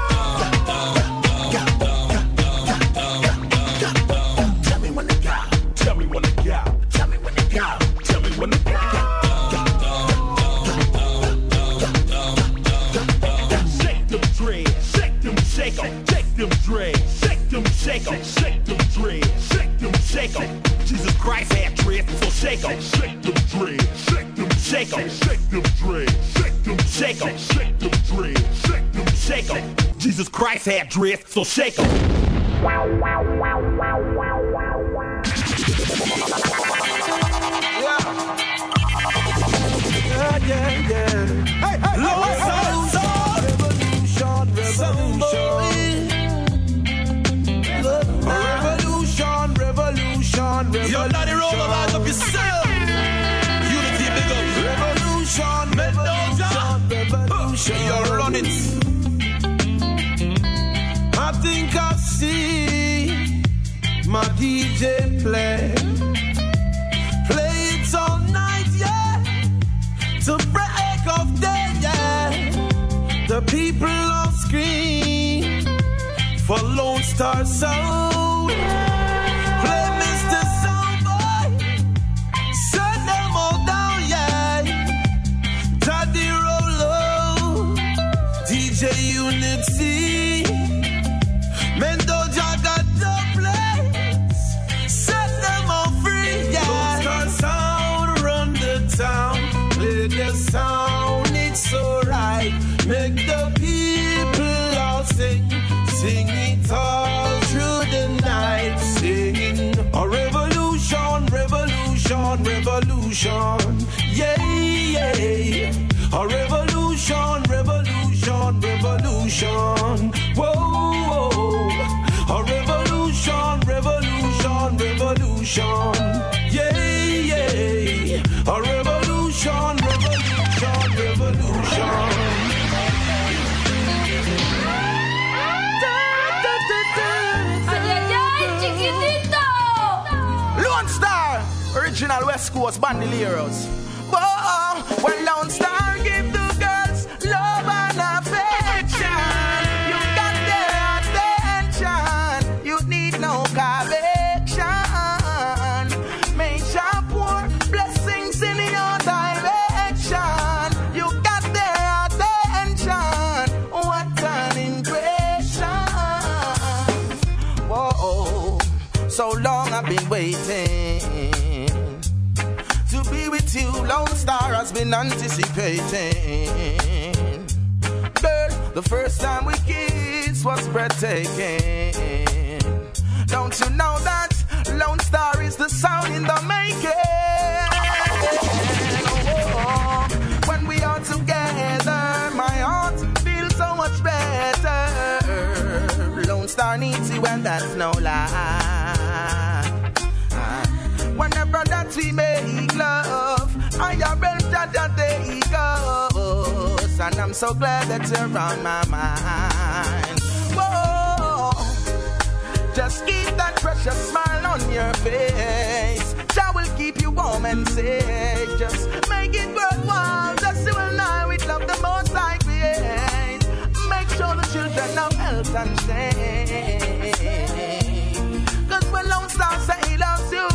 Them dreads, shake them, shake 'em, shake them dreads, shake them, shake 'em. Jesus Christ had dreads, so shake 'em, shake them dreads, shake them, shake 'em, shake them dreads, shake them, shake 'em, shake them dreads, shake them, shake 'em. Jesus Christ had dreads, so shake 'em. Yeah, yeah, yeah. Hey, hey, Lord, sound, sound. Revolution, revolution. Yo, Daddy Rolo, rise up yourself. Unity, big up. Revolution, revolution. You run it. I think I see my DJ play. Play it all night, yeah. To break of day, yeah. The people on screen for Lone Star Sound. Yeah, yeah. Original Bandoleros. Been anticipating. Girl, the first time we kissed was breathtaking. Don't you know that Lone Star is the sound in the making? When we are together, my heart feels so much better. Lone Star needs you, and that's no lie. I'm so glad that you're on my mind. Whoa, just keep that precious smile on your face. I will keep you warm and safe. Just make it worthwhile. Just you and I, we love the most I create. Make sure the children have health and safe. Cause when Lone Star say he loves you,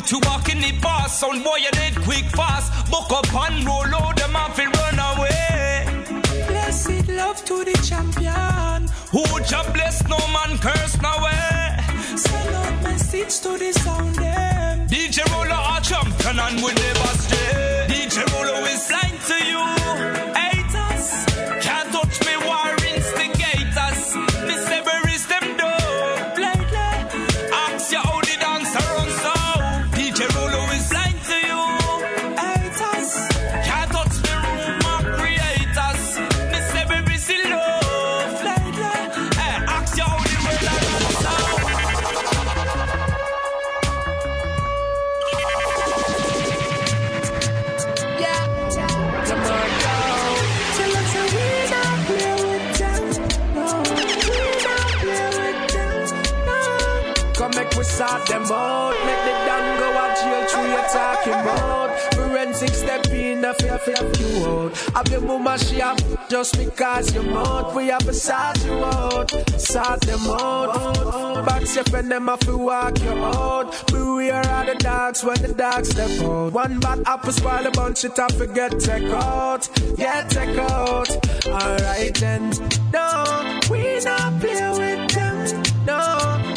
put you back in the past. Son boy, you dead quick fast. Buck up and roll out them off and run away. Blessed love to the champion. Who just bless no man curse no way. Send out message to the sound them. DJ Rolo a champion and we never stray. DJ Rolo is blind to you. Make them out. Make the damn go a jail tree you talking about. Forensic step in the fear fear you out. Have your mama she have just because you're out. We have to sort you out. Sort them out. Box your friend them have to walk you out. Beware of the dogs when the dogs step out. One bad apple spoil a bunch it up forget take out. get take out. Alright then. No, we not play with them. No,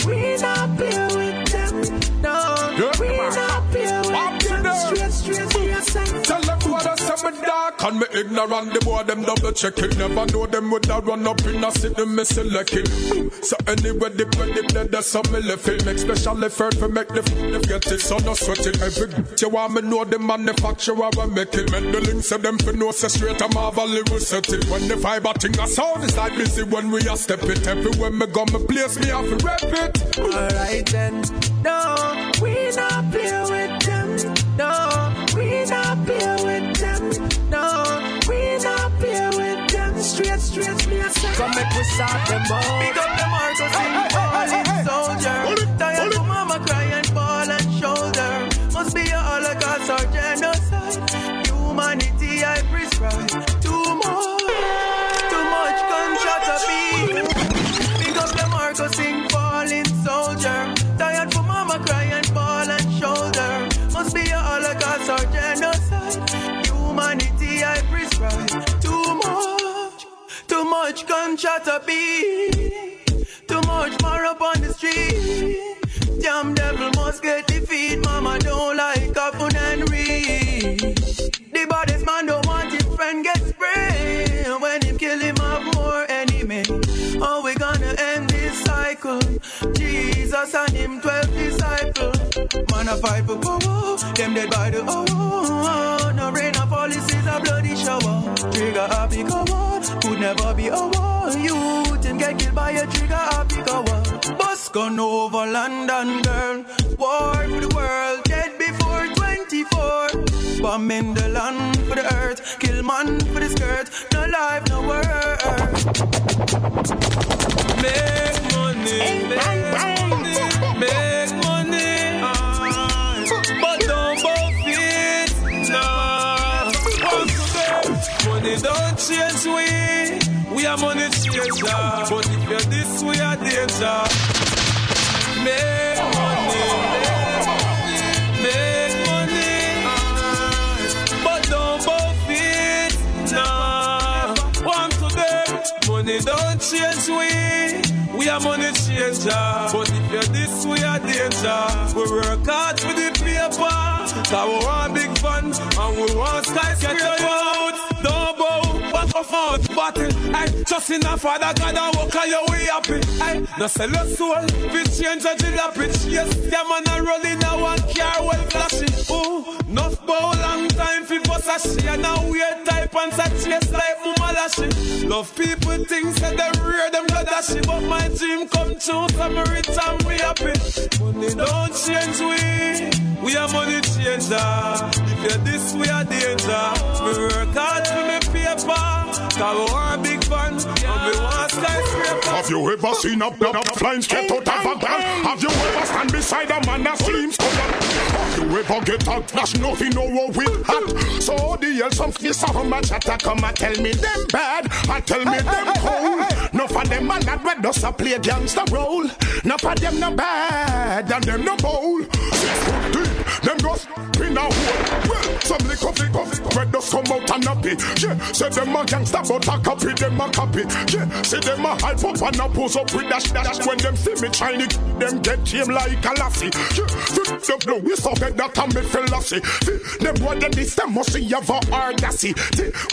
me and me ignorant. The boy them double check it. Never know them would have run up in a city me select it. So anyway, the bread the blood that's some me left it. Make special effort to make the f- get it. So no sweat it. Every you want me know the manufacturer I make it. Men the them for no say straight. I'm Marvel will set it. When the fiber thing a sound is like busy when we a step it. Everywhere me go me place me have to rep it. Alright then. No, we not play with them. No, we not play with them. No, we not play with them. Straight, straight, me a say. Come make we sort them out. Big up the Marcos in falling soldier. Tired for mama crying, fall and shoulder. Must be a holocaust or genocide. Humanity I prescribe. much gunshot a be Too much more up on the street. Damn devil must get defeat. Mama don't like coffin and reach. The baddest man don't want his friend get sprayed. When him kill him have more enemy. How we gonna end this cycle? Jesus and him twelve disciples man a fight for power. Them dead by the hour. No rain or policies a bloody shower. Trigger happy cover. Could never be over. Youth him get killed by a trigger happy cover. Bus gone over London, girl. War for the world. Dead before 24. Bomb in the land for the earth. Kill man for the skirt. No life, no work. Make money, make money, make money. Money don't change we. We are money changer. But if you're this, we are danger. Make money, make money. But don't buff it, nah. Once again, money don't change we. We are money changer. But if you're this, we are danger. We work hard for the paper. Cause we want big fun and we want skyscraper. Don't bow, off out, battle. I trust in a father God and walk on your way happy. I no sell your soul, we change a jalapit. Yes, them man a rolling a one car well flashy. Ooh, enough bow long time fi bust a she and now and sa chase like. Love people think say them rear them blood ashy, but my dream come true. So me rich and we happy. Money don't change we. We are money changer. If you're this, we are danger. We work hard for me paper. Cause we want big fun. And we want skyscraper. Have you ever seen a blood up flying straight out of a gun? Have you ever stand beside a man that seems covered? Have you ever get a flash nothing over with hat? So the hell some face of my chatter come and tell me them bad. I tell me them cold. No for them man that red us a play gangster role. No for them no bad and them no bold. Six foot them go in a hole. Well, some lick up, lick up, red dust come out and happy. Yeah, say them a gangster but a copy, them a copy. Yeah, say them a hype up and a pose up with dash dash. When them see me trying to them get him like a lassie. Yeah, fit them blow, we so get that and me philosophy. Them boy them this them must see have a.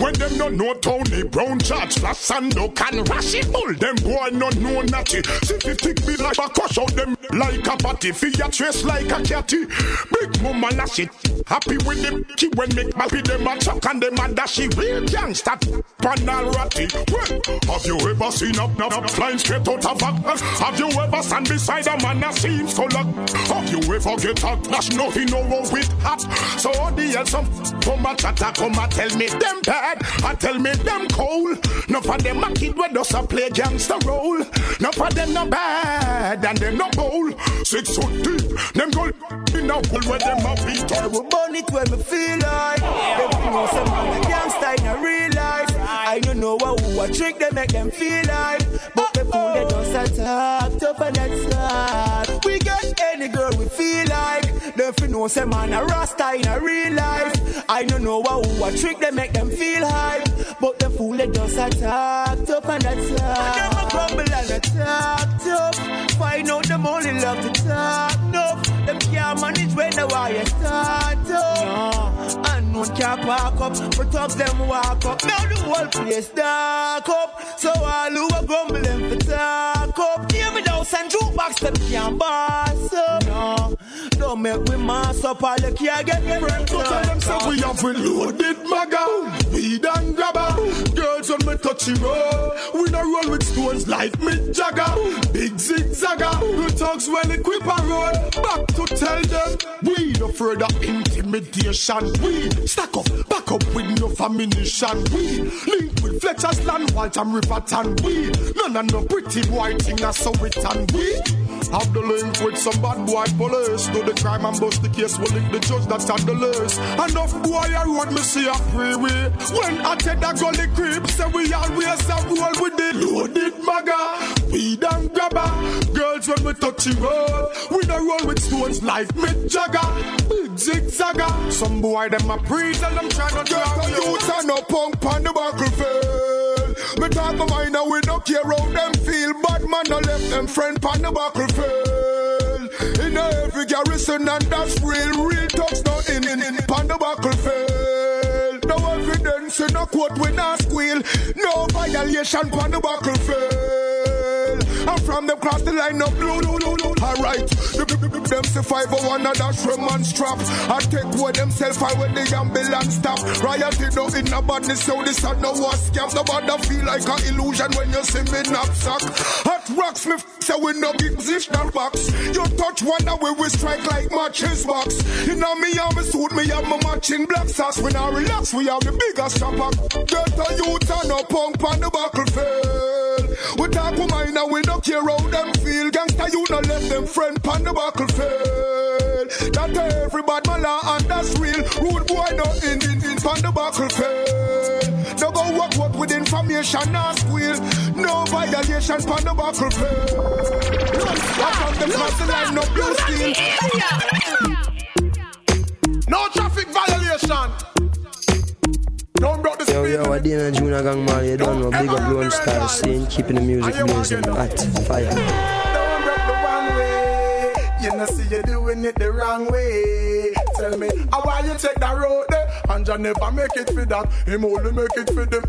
When them no know Tony Brown, George Flash and no can rush it. Bull them boy no know nothing. See the tick be like a crush out them like a patty. Figure trace like a catty. Big mama lash it. Happy with them. She when make happy them a chuck and them a dashy. Real gangster. Panal ratty. Well, have you ever seen up now flying straight out of a Have you ever stand beside a man that seems so luck? Have you ever get a clash nothing over with hat? So all the hell some come a chatter come a tell me them bad. I tell me them cold. No for them a kid when does a play gangster role. No for them no bad and them no bold. Six foot deep. Them go in a hole where them a beat. I will burn it when me feel like. Them know some man a gangster in a real life. I don't know what who a trick they make them feel like. But the fool they just attack Tough and that's hard. We get any girl we feel like Them fi know some man a rasta in a real life. I don't know what who a trick they make them feel hype But the fool they just attack Tough and that's hard And them a crumble and attack tough Find out them only love to talk enough Them can't manage when the wire start up. No. And one can't park up. But thugs them walk up. Now the whole place dark up. So all who are grumbling for talk up. Hear me down and jukebox them can't boss up. No, don't make we mass up All you can't friends So tell them say we have reloaded maga Weed and grabber Girls on me touchy road We no roll with stones like Mick Jagger. Big zigzagger. The thugs well equipped a road. Back to tell them We no further intimidation. We stack up, back up with no ammunition. We link with Fletcher's land Waltham River and we None of no pretty boy thing a so it and we have the link with some bad boy police. Do the crime and bust the case Will link the judge that's on the list. Enough boy I road me see a free way When I take that gully creep Say we always a roll with the loaded maga Weed and grabber. Girls when we touch the road We don't roll with stones like Mick Jagger. Big zigzagger. Some boy them a breeze And them try to drag you turn up punk on the battlefield. Me talk my mind and we don't care how them feel. Bad man no left them friend on the battlefield. In every garrison and that's real. Real talks no in in in on the battlefield. No evidence in a court we not squeal. No violation on the battlefield And from them cross the line up blue, blue, blue, blue. Alright, the, the, the, them say five oh one and dash from man strap. I take what themself and when the ambulance stop. Riot no in a badness, so this are no was scam. Nobody feel like an illusion when you see me knapsack. Hot rocks me f- say we no positional box. You touch one and we strike like matches box. You know me have me suit, me have my matching black sauce. When I relax, we have the biggest chopper. Get a youth and a punk on the battlefield. We talk with mine and we don't care how them feel. Gangsta, you no let them friend on the battlefield. That everybody my law and that's real. Rude boy no in in in on the battlefield. No go work work with information, no squeal. No violation on the battlefield. Watch out the cross the line, no blue steel. No traffic violation. Don't broke the Yo, yo, I did a Junior Gang man, you don't know. Big up Lone Star scene, keeping the music blazing. Hot fire. Don't break the one way. You know, see you doing it the wrong way. Tell me, how why you take that road there? And you never make it for that. Him only make it for them.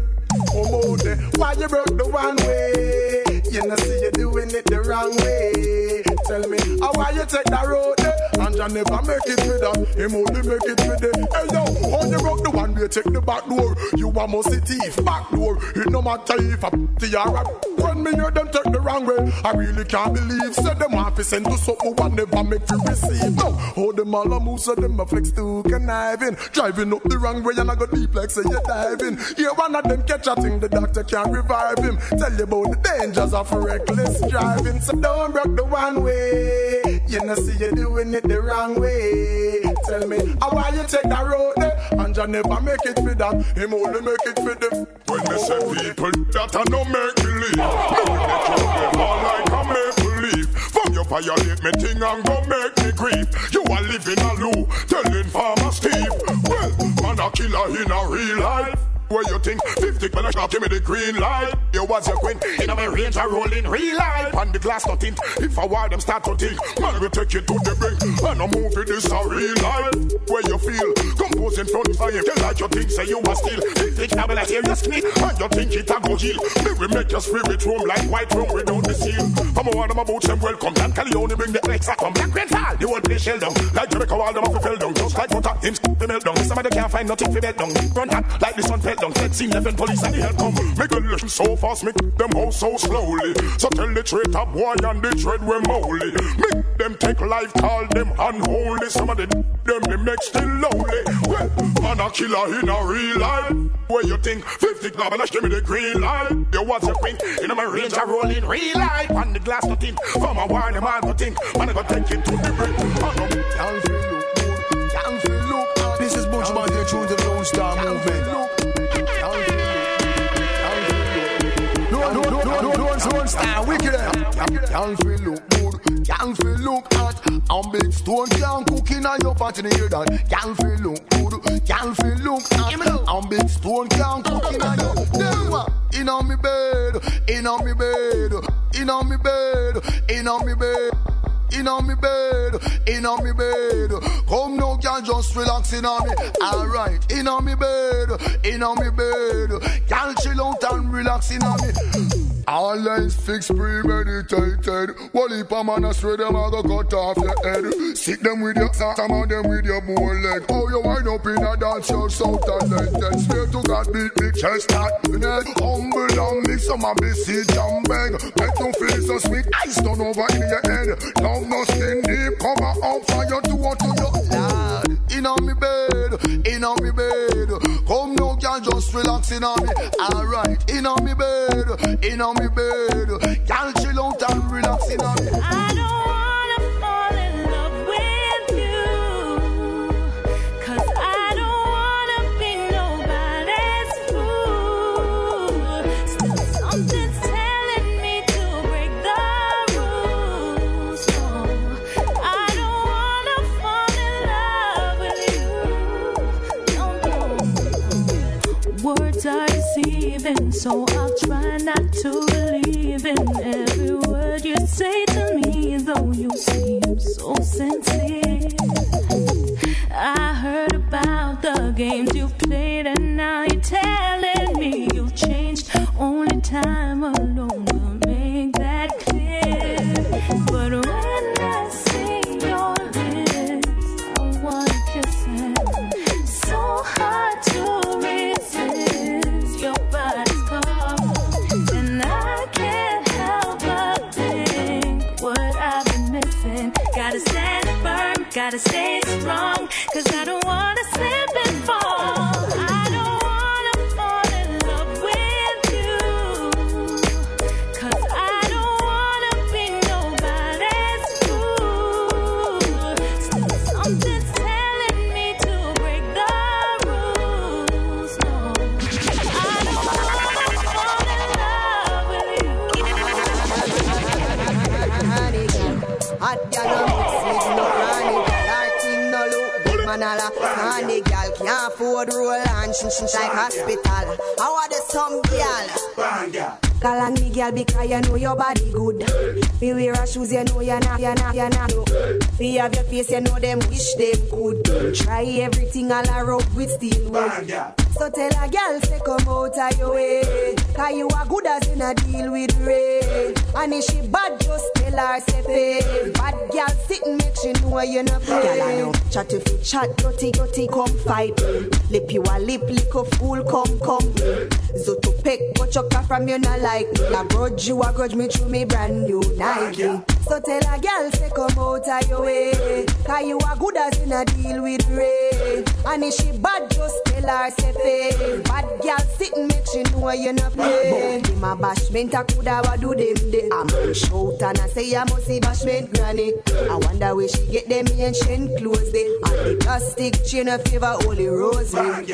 Oh. Why you broke the one way? You know, see you doing it the wrong way. Tell me, how why you take that road there? And you never make it with that. Him only make it with them. Hey yo, how you broke the one way? Take the back door. You a must thief back door. It no matter if I the Arab. When me hear them take the wrong way, I really can't believe. Say them want to send to something one never make you receive. No, how them all a move so them a flex to conniving. Driving up the wrong way and I go deep like say you diving. Here one of them catch a thing, the doctor can't revive him. Tell you about the dangers of reckless driving. So don't break the one way. You know see you doing it the wrong way. Tell me, how why you take that road? And you never make it for that. Him only make it for them. When me say people that I no make believe, will make you them all like a maple leaf. From you violate me thing and go make me grief. You are living a loo, telling Farmer Steve. Well, man a killer in a real life. Where you think 50 when I shop, give me the green light. You was your queen, in my range I roll in real life. And the glass not tint, if I war them start to think, man we take you to the brink. And a movie this a real life. Where you feel, compose in front of you, tell like you think, say you was still. Think it now like you sneak, and you think it a go heal. Me we make your spirit room like white room without the seal. One of my boots them welcome, Dan Calione bring the extra come. Black Rain fall, the whole shell down. Like Jamaica all them off fell down, just like butter, him the melt down. Somebody can't find nothing for bed down. Run hot, like the sun fell down. Fed scene, eleven police and the help come. Make a listen so fast, make them out so slowly. So tell the traitor boy and the dread we moly. Make them take life, call them unholy. Some of the them they make still lonely. Well, man a killer in a real life. Where you think 50 garbage give me the green light? You was a queen in my range, I roll in real life. On the glass, nothing. From a warn, the man, nothing. Man, I go take it to the. Oh, no. Can't feel look. Can't feel This is Bunch Man, you're tuned to the Lone Star Movement. No, no, no, wicked eh? Can't feel look good. Can't feel look hot. And big stone can't cook in your pot in the hear that. Eh? Can't feel look good. Can't feel look hot. And big stone can't cook in your. What? In on me bed. In on me bed. In on me bed. In on me bed. In on me bed, in on me bed. Come now, can just relax in on me. Alright, in on me bed, in on me bed. Can chill out and relax in on me. All lines fixed, premeditated. One heap of man, I swear them I go cut off your head. Sick them with your ass, some of them with your bow leg. Oh, you wind up in a dance, and let Then swear to God, beat me chest that neck. Humble and mix some me sit and beg. Make you feel so sweet, ice down over in your head. Love no skin deep, come out fire to what to your. In on me bed, in on me bed. Come now, can just relax in on me. Alright, in on me bed, in on me bed. Can chill out and relax in on me. Ah. Deceiving, so I'll try not to believe in every word you say to me, though you seem so sincere. I heard about the games you played, and now you're telling me you've changed. Only time alone afford roll and she, she like hospital. How are the some gal? Call on me, girl, because you know your body good. Me wear a shoes, you know you're not, you're not, you're not. Fi have your face, you know them wish them could. Try everything all around with steel wood. So tell a girl, say come out of your way. Cause you are good as in a deal with Ray. And if she bad, just tell her, say pay. Bad girl sitting, make she know you're not play. Girl, I know. Chat if you chat, dirty, dirty, come fight. Lip you a lip, lick a fool, come, come. Zoto peck, but chucka from you not like me. I grudge you, I grudge me through me brand new Nike. So tell a girl, say come out of your way. Cause you are good as in a deal with Ray. And if she bad, just tell her, say pay. Bad girl sitting, make she know you not play. Him a bashment, I coulda wa do them day. I'm on shout and I say I must see bashment granny. I wonder where she get them ancient clothes they. And the plastic chain a favor only rosary.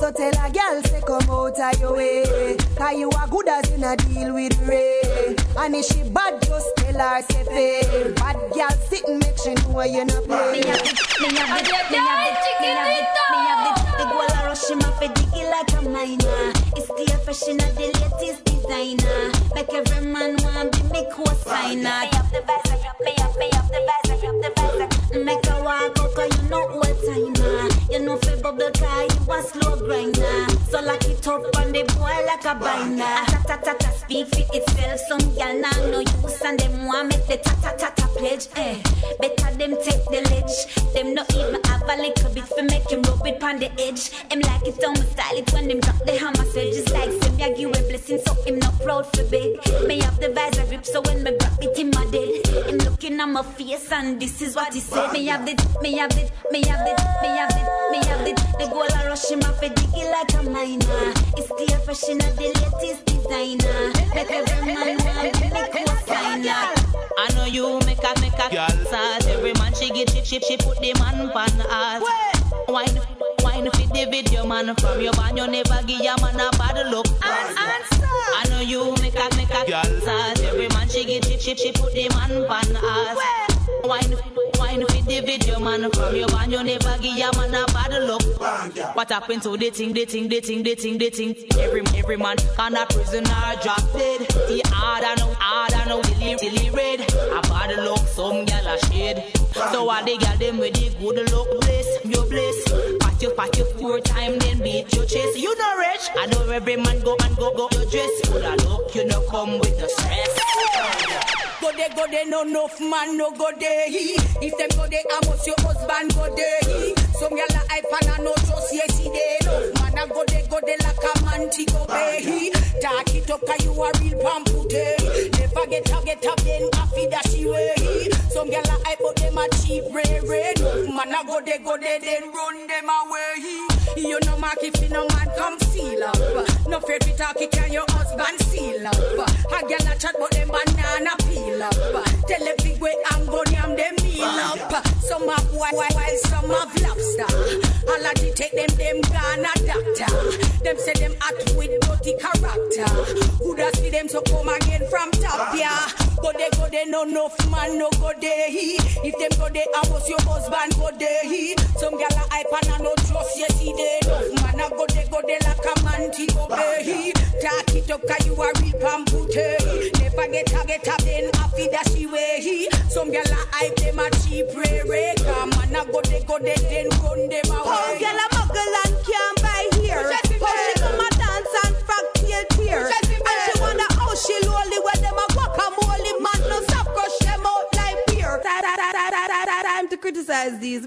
So tell a girl, say come out of your way. Cause you are good as in a deal with Ray. And if she bad, just tell her, say pay. Bad girl sitting, make she know you not play. Me have it, me have it, me have it, me have it, me have it. The goal I rush him off a diggy like a miner. It's clear fashion of the latest designer. Make every man want be me co-signer. Me up the vice, pay up, pay up the vice, up the vice. Make a walk out 'cause you know old timer. You know fi bubble car, you a slow grinder. So lock it up on the boy like a binder. Ta ta ta ta speak for itself. Some gal now no use and them want make the ta ta ta ta pledge. Eh, better them take the ledge. Them not even have a little bit for make him rub it pon the edge. Him like it on my style it when them drop the hammer. So just like say me I give a blessing, so him not proud for beg. Me have the visor rip, so when me grab it in my dead. Him looking at my face and this is what he said. Me have it, me have it, me have it, me have it, me have it. The goal I rush him off a diggy like a miner. It's clear fashion of the latest designer. Make every man want to make co-signer. I know you make a make a girl sad. Every man she get chip chip she put the man pan hard. Wine wine fit the video man from your band you never give your man a bad look. I know you make a make a girl sad. Every man she get chip chip she put the man pan hard. Wine wine fit the video man from your band you never give your man a bad look. What happened to dating, dating, dating, dating, thing? Every every man can a prisoner drop. He hard and out, hard and out, till he red. A bad look, some gal a shade. So all the gal them with the good look bliss, your bliss. You, pat you four time, then beat your chest. You know rich. I know every man go and go go your dress. Good look, you know come with the stress. Go there, go there, no enough man no go there. If them go there, I must your husband go there. Some gyal a hype and I no trust yes he there. Enough man a go there, go there like a man to go pay. Talk it up 'cause you a real pampute. Never get up, get up, then happy that she way. Some gyal a hype but them a cheap ray ray. Man a go there, go there, then run them away. You know mark if you no man come seal up. No fear to talk it can your husband seal up. A gyal a chat but them banana peel up. Tell them big way I'm going yam them meal up. Some have white while some have lobster. All of the take them them Ghana doctor. Them say them act with dirty character. Who does see them so come again from top yeah. Go there, go there, no enough man no go there. If them go there, I was your husband go there. Some gyal a hype and I no trust yes he there. Man a go there, go there like a man to obey. Talk it up 'cause you a real pampute. Never get a get a then happy that she way. Some gyal a hype them a cheap ray ray. Man a go there, go there, then run them away. Oh, girl, a muggle and can't buy here. How she come a dance and frog tail tear. And she wonder how she lowly when them a guacamole man no stop crush them out like beer. Time to criticize these.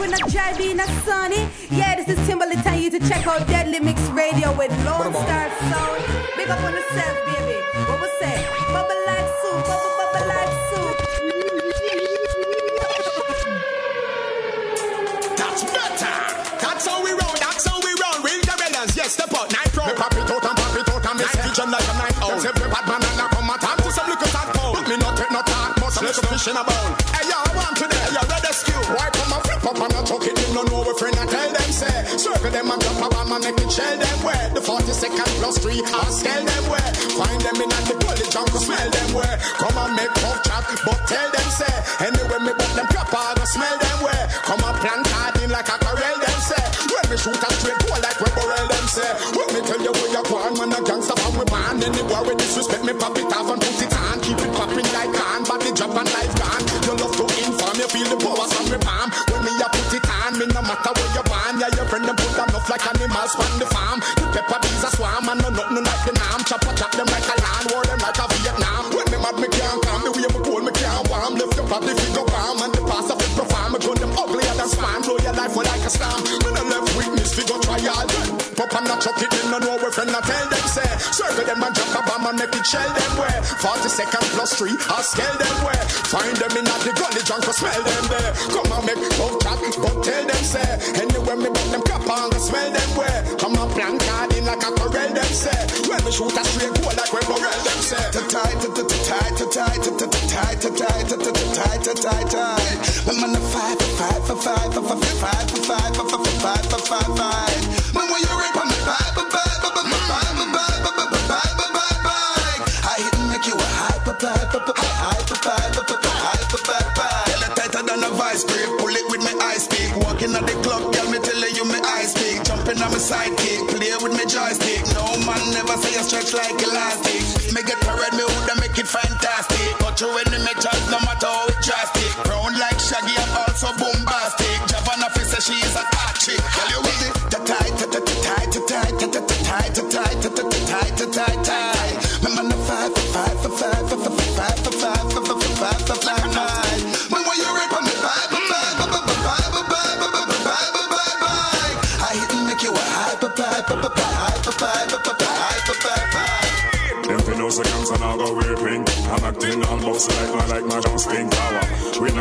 when I drive in a sunny. Yeah, this is Timberland telling you to check out Deadly Mix Radio with Lone Star Sound. Big up on the set, baby. What was that? Bubble like soup, bubble, bubble like soup. That's better. That's how we roll. That's how we roll. Ring the relevance. Yes, step out. Night roll. Pop it out and pop it out and miss kitchen like a night owl. Every bad man and I come and talk to some little talk. Me not take no talk. Most little fish in a bowl. Hey, yo, I want today. You're rescue. Wipe Circle them and drop a bomb and make it shell them where. The 42nd plus 3, I'll scale them where. Find them in at the gully junk, smell them where. Come and make tough chat, but tell them say. Anyway, me but them proper, I go smell them where. Come and plant hard in like a corral them say. When me shoot a straight goal like we borrel them say. When me tell you where you go on, when a gangster from we ban. Anywhere we disrespect me, pop it off and put it on. Keep it popping like can, body drop and animals from the farm. The pepper bees a swarm and no nothing like the nam. Chop a chop them like a land, war them like a Vietnam. When me mad, me can't calm. The way me cold, me can't warm. Lift up up the figure palm and the pass of it perform. Me gun them uglier than spam. Blow your life for like a storm. Me no left witness, figure trial. Pop and not chuck it in, no know where friend I tell them. Circle them and drop a bomb and make it shell them where. 40 second plus three, I'll scale them where. Find them in at the gully junk, or smell them there. Come and make tough chat, but tell them say. Anywhere me put them cap on, go smell them where. Come and plant card in like a corral them say. When me shoot a straight goal like when Borel them say. To to tie, to tie, to to tie, to tie, tie. Me man a five, five, five, five, five, five, five, five, five, five, five, five. Man, when you Walking at the club, girl, me tell you me ice pick. Jumping on my sidekick, play with me joystick. No man never say you stretch like elastic. Me get parade, me woulda make it fantastic. Cut you in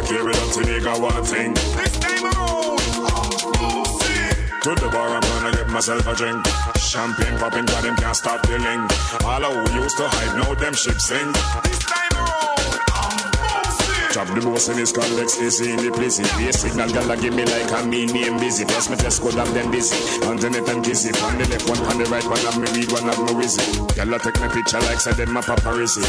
We no care about the nigga one thing This time around to the bar, I'm gonna get myself a drink. Champagne popping, got them can't stop the link. All who used to hype, now them shit sink. This time around, Chop the boss in his colleagues, easy in the place. Be a signal, gala give me like a me name busy. Plus me just could have them busy. Internet and kissy. On the left, one on the right, one have me weed, one have me whizzy. Gala take me picture like say them my paparazzi.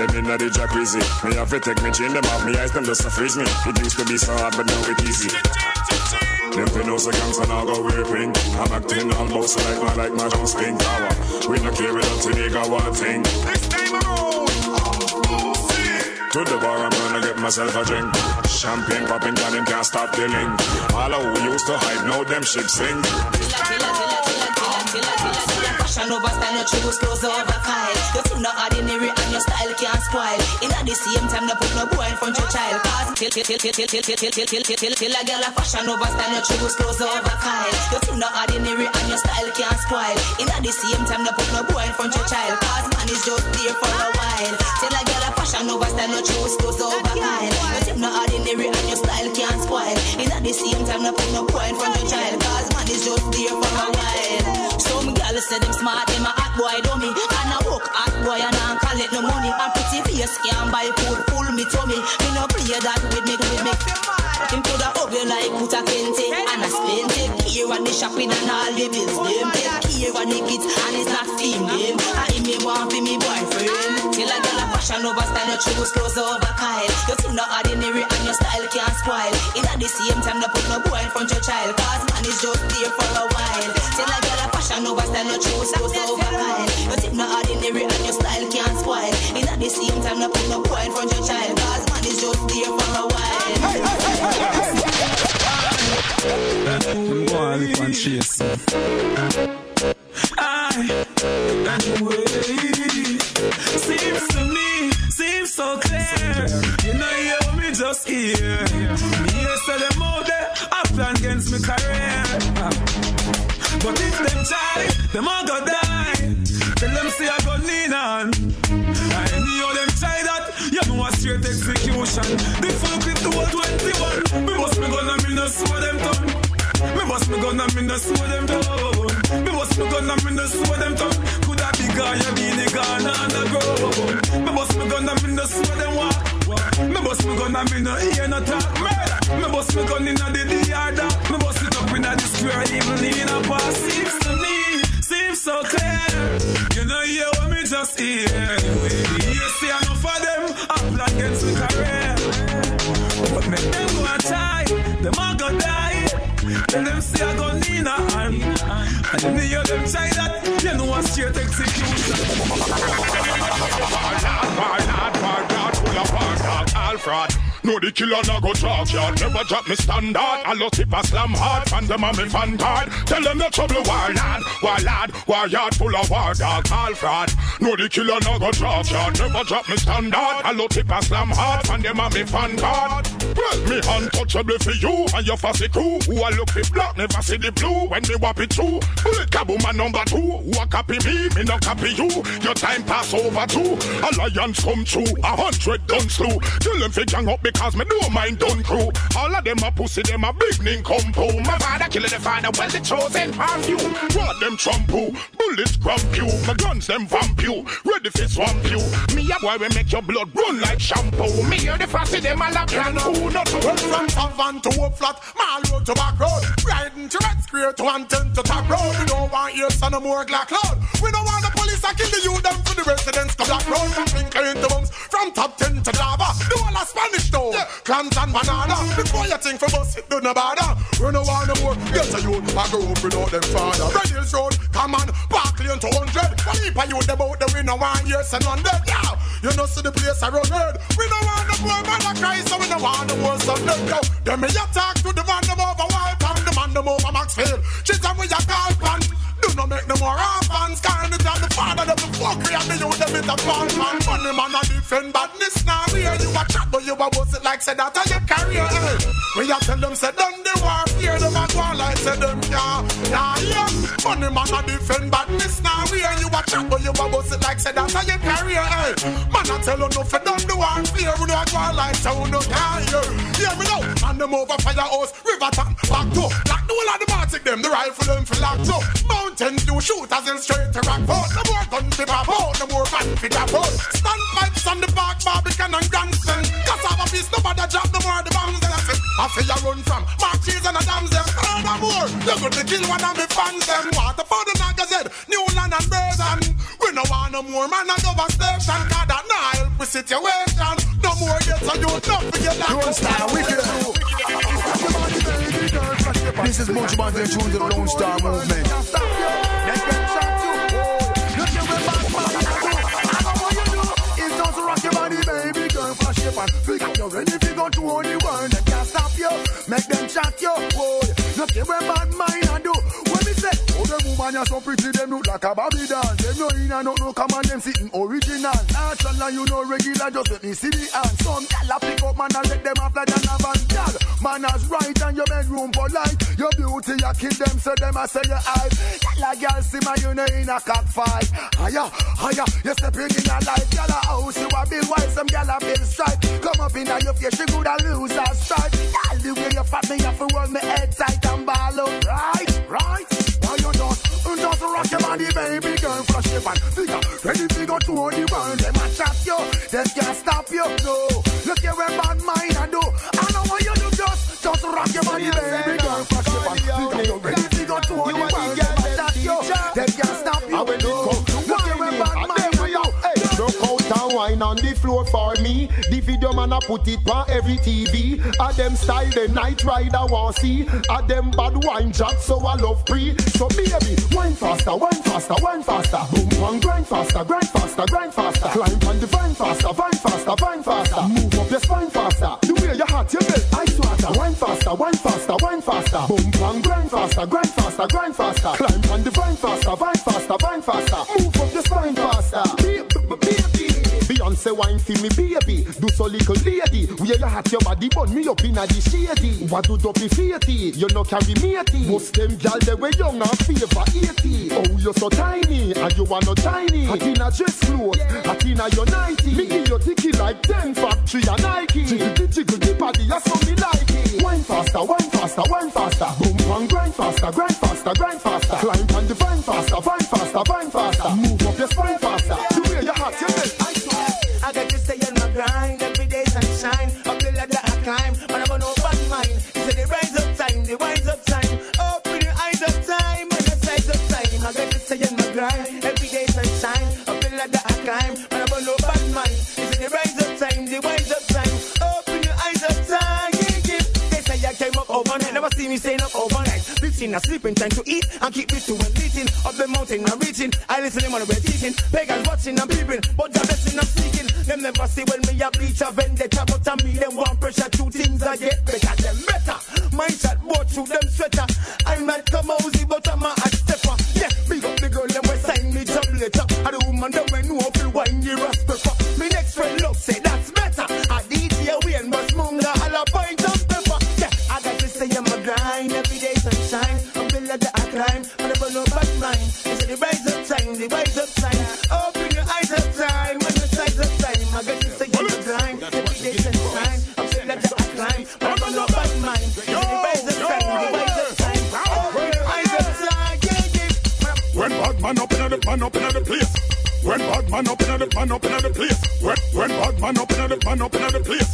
Them inna the jacuzzi. Me have to take me chain them off, me eyes them just to freeze me. It used to be so hard, but now it easy. Them fi know say gangsta now go wear pink I'm acting all boss like my like my John Stink power We no care about the nigga one thing This time around To the bar I'm gonna get myself a drink. Champagne popping and them can't stop the link All who used to hype now them shit sing Fashion over style, no choose clothes over Kyle. You seem not ordinary and your style can't spoil. In at the same time, no put no boy in front your child. Cause till till till till till till till till till till till till a girl a fashion over style, no choose clothes over Kyle. You seem not ordinary and your style can't spoil. In at the same time, no put no boy in front your child. Cause man is just there for a while. Till a girl a fashion over style, no choose clothes over Kyle. You seem not ordinary and your style can't spoil. In at the same time, no put no boy in front your child. Say them smart, them a hot boy dummy. And I work hot boy and I call it no money. And pretty face can buy food, full me tummy. Me no play that with me, with me. Him coulda hug you like put a kente and a spin take care of the shopping and all the bills. Them take care of the kids and it's not team them. And him me want be me boyfriend. Till a girl a fashion over style, no choose clothes over Kyle. You seem no ordinary and your style can't spoil. In at the same time, no put no boy in front your child. Cause man is just there for a while. Fashion over style, no choose clothes over Kyle. You seem no ordinary and your style can't spoil. In at the same time, no put no boy in front your child. Cause man is just there for a while. I'm going to live and chase. I, and the way seems to me, seems so clear. You know, you me just here. Me, yes, so them out there, I plan against my career. But if them Charlie, them all go die. Tell them say I go lean on. I know them try that. You know a straight execution. The full clip to a 21. Me bust me gun and me no slow them down. Me bust me gun and me no slow them down. Me bust me gun and me no slow them down. Coulda be guy you be the gun on the ground. Me bust me gun and me no slow them walk. Me bust me gun and me no hear no talk. Murder. Me bust me gun inna the yard. Me bust it up inna the square, even in a pass. Seems to me, seems so clear. You know hear what me just hear. You see enough of them up against the career. But make them go and try, them all go die. Tell them say I go need a hand. And you hear them try that, you know a straight execution. Alfred. No, the killer no go talk yard. Never drop me standard. I love tip a slam hard. And them a me fan card. Tell them no trouble, war lad. War lad. War yard full of war dog. Alfred. No, the killer no go talk yard. Never drop me standard. I love tip a slam hard. And them a me fan card. Well, me untouchable for you and your fussy crew. Who a look the black, never see the blue. When me whop it through. Bullet kaboom my number two. Who a copy me, me no copy you. Your time pass over too. Alliance come true. A hundred done slew. Tell them fi gang up because me know mine done crew. All of them a pussy, them a big ning compo. My father killing the father, well the chosen from you. What them trumpo, bullets crump you. My guns them vamp you, ready fi swamp you. Me a boy we make your blood run like shampoo. Me hear the fussy, them a la plan. Who not to Well, from Tavan to Hope Flat, Mall Road to Back Road, riding to Red Square to Anton to Top Road. We don't want ears and no more Glock Cloud. We don't want the police to kill the youth them for the residents to Black Road. Pinker into Bums, from Top 10 to Java. The whole of Spanish town, clams and banana. Before you think for us, it do no bother. We don't want no more. Get a youth, I grow up without them father. Red Hills Road, come on, Barclay to 100. What heap of youth about the we don't want ears and 100. Yeah, you know see the place I run red. We don't want no more man of Christ, so we don't want no more Sunday. Yo, them me a talk to the man them over wild and the man them over Maxfield. She's them we a call pan. Do not make no more orphans. Kind of the father of the fuckery and the youth them is a fall man. Money man a defend badness now. Here you a chat but you a bust it like say that a your career. Hey. We a tell them say done the war fear them a go like say them yeah yeah yeah. Money man a defend badness now. Here you a chat but you a bust it like say that a your career. Hey. Man a tell you no for done the war fear. We a go like say we no can hear. Me now. Man them over firehouse, river town, back to. Like the whole of the Baltic them, the rifle them for lock to. Dew shooters in straight to rock out. No more gun to pop out, no more fan to drop out. Stand pipes on the back, Barbican and Granson. Cause a piece, nobody drop no more the bombs them. I feel you run from Mark Cheese and the dams them. Furthermore, you could be kill one of me fans them. Water for the Nagazette, Newland and Burton. We no want no more man and devastation. God that now help with situation. No more get so you not forget that. Don't stop, we can This is Munch Man, the tune to the Lone Star Movement. Just rock your to go to all the world. Them can't stop you, make them chat you. Whoa, at where bad mind I do. When me say, oh, the woman you're so pretty, them look like a doll. Them no in and no no come on, them sitting original. Natural and you know regular, just let me see the hand. Some gal a pick up man and let them off like an avant gal. Manners right and your bedroom polite. Your beauty you kill them, so them I say your eyes. Gal a gal see my you know in a cockfight. Higher, higher, you stepping in a life. Gal a house you a build while some gal a build stripe. Come up in a your face, she coulda lose her stripe. Gal the way you fat me, you fi hold me head tight and ball up. Right, right. Why you just, just rock your body, baby girl, flash your pan. Figure, ready to go to the world. Them a chat you, them can't stop you. No, look here where bad mind I do. I know what you do, just, just rock your body, baby girl, flash your pan. Figure, ready to go to the world. Them a chat you, them can't stop you. No, wine on the floor for me. The video man a put it on every TV. A them style the night rider want see. A them bad wine jack so I love free. So baby, wine faster, wine faster, wine faster. Boom bang, grind faster, grind faster, grind faster. Climb on the vine faster, vine faster, vine faster. Move up your spine faster. The way you hot, you belt ice water. Wine faster, wine faster, wine faster. Boom bang, grind faster, grind faster, grind faster. Climb on the vine faster, vine faster, vine faster. Move up your spine faster. Baby, Say wine for me baby. Do so little lady. Where you hat your body burn me up in a the shady. What do dopey fatty? You no carry matey. Most them gal they way young and favor 80. Oh you so tiny and you are no tiny. Hat in a dress clothes, hat in a your 90. Me give you ticky like 10 factory and Nike. Jiggle the jiggle the body, you so me like it. Wine faster, wine faster, wine faster. Boom bang grind faster, grind faster, grind faster. Climb on the vine faster, vine faster, vine faster. Move up your spine faster. The way you hot, you get I to stay on my grind every day sunshine. Up the ladder I climb, but I'm no bad mind. It's the rise up time, the rise up time. Open your eyes up time, yeah, yeah. They say I came up overnight, never see me staying up overnight. Lifting and sleeping, time to eat and keep to when eating. Up the mountain and reaching, I listen when we're teaching. Pagans watching and peeping, but the blessing I'm seeking. Them never see when me a bleach a vendetta, but to me them want pressure. Two things I get better, them better. Shot bought through them sweater. I might come out, but I'm a stepper. Letter. And the woman them we know you wine your ass pepper. Me next friend love say that's better. I DJ Wayne, but munga all a pint of pepper. Yeah, I got to say I'm a grind every day sunshine. I'm the ladder I climb, but I no bad mind. It's the rise up time, the rise the man up in the place. When bad man up in the man up in the place. When when bad man up in the man up in the place.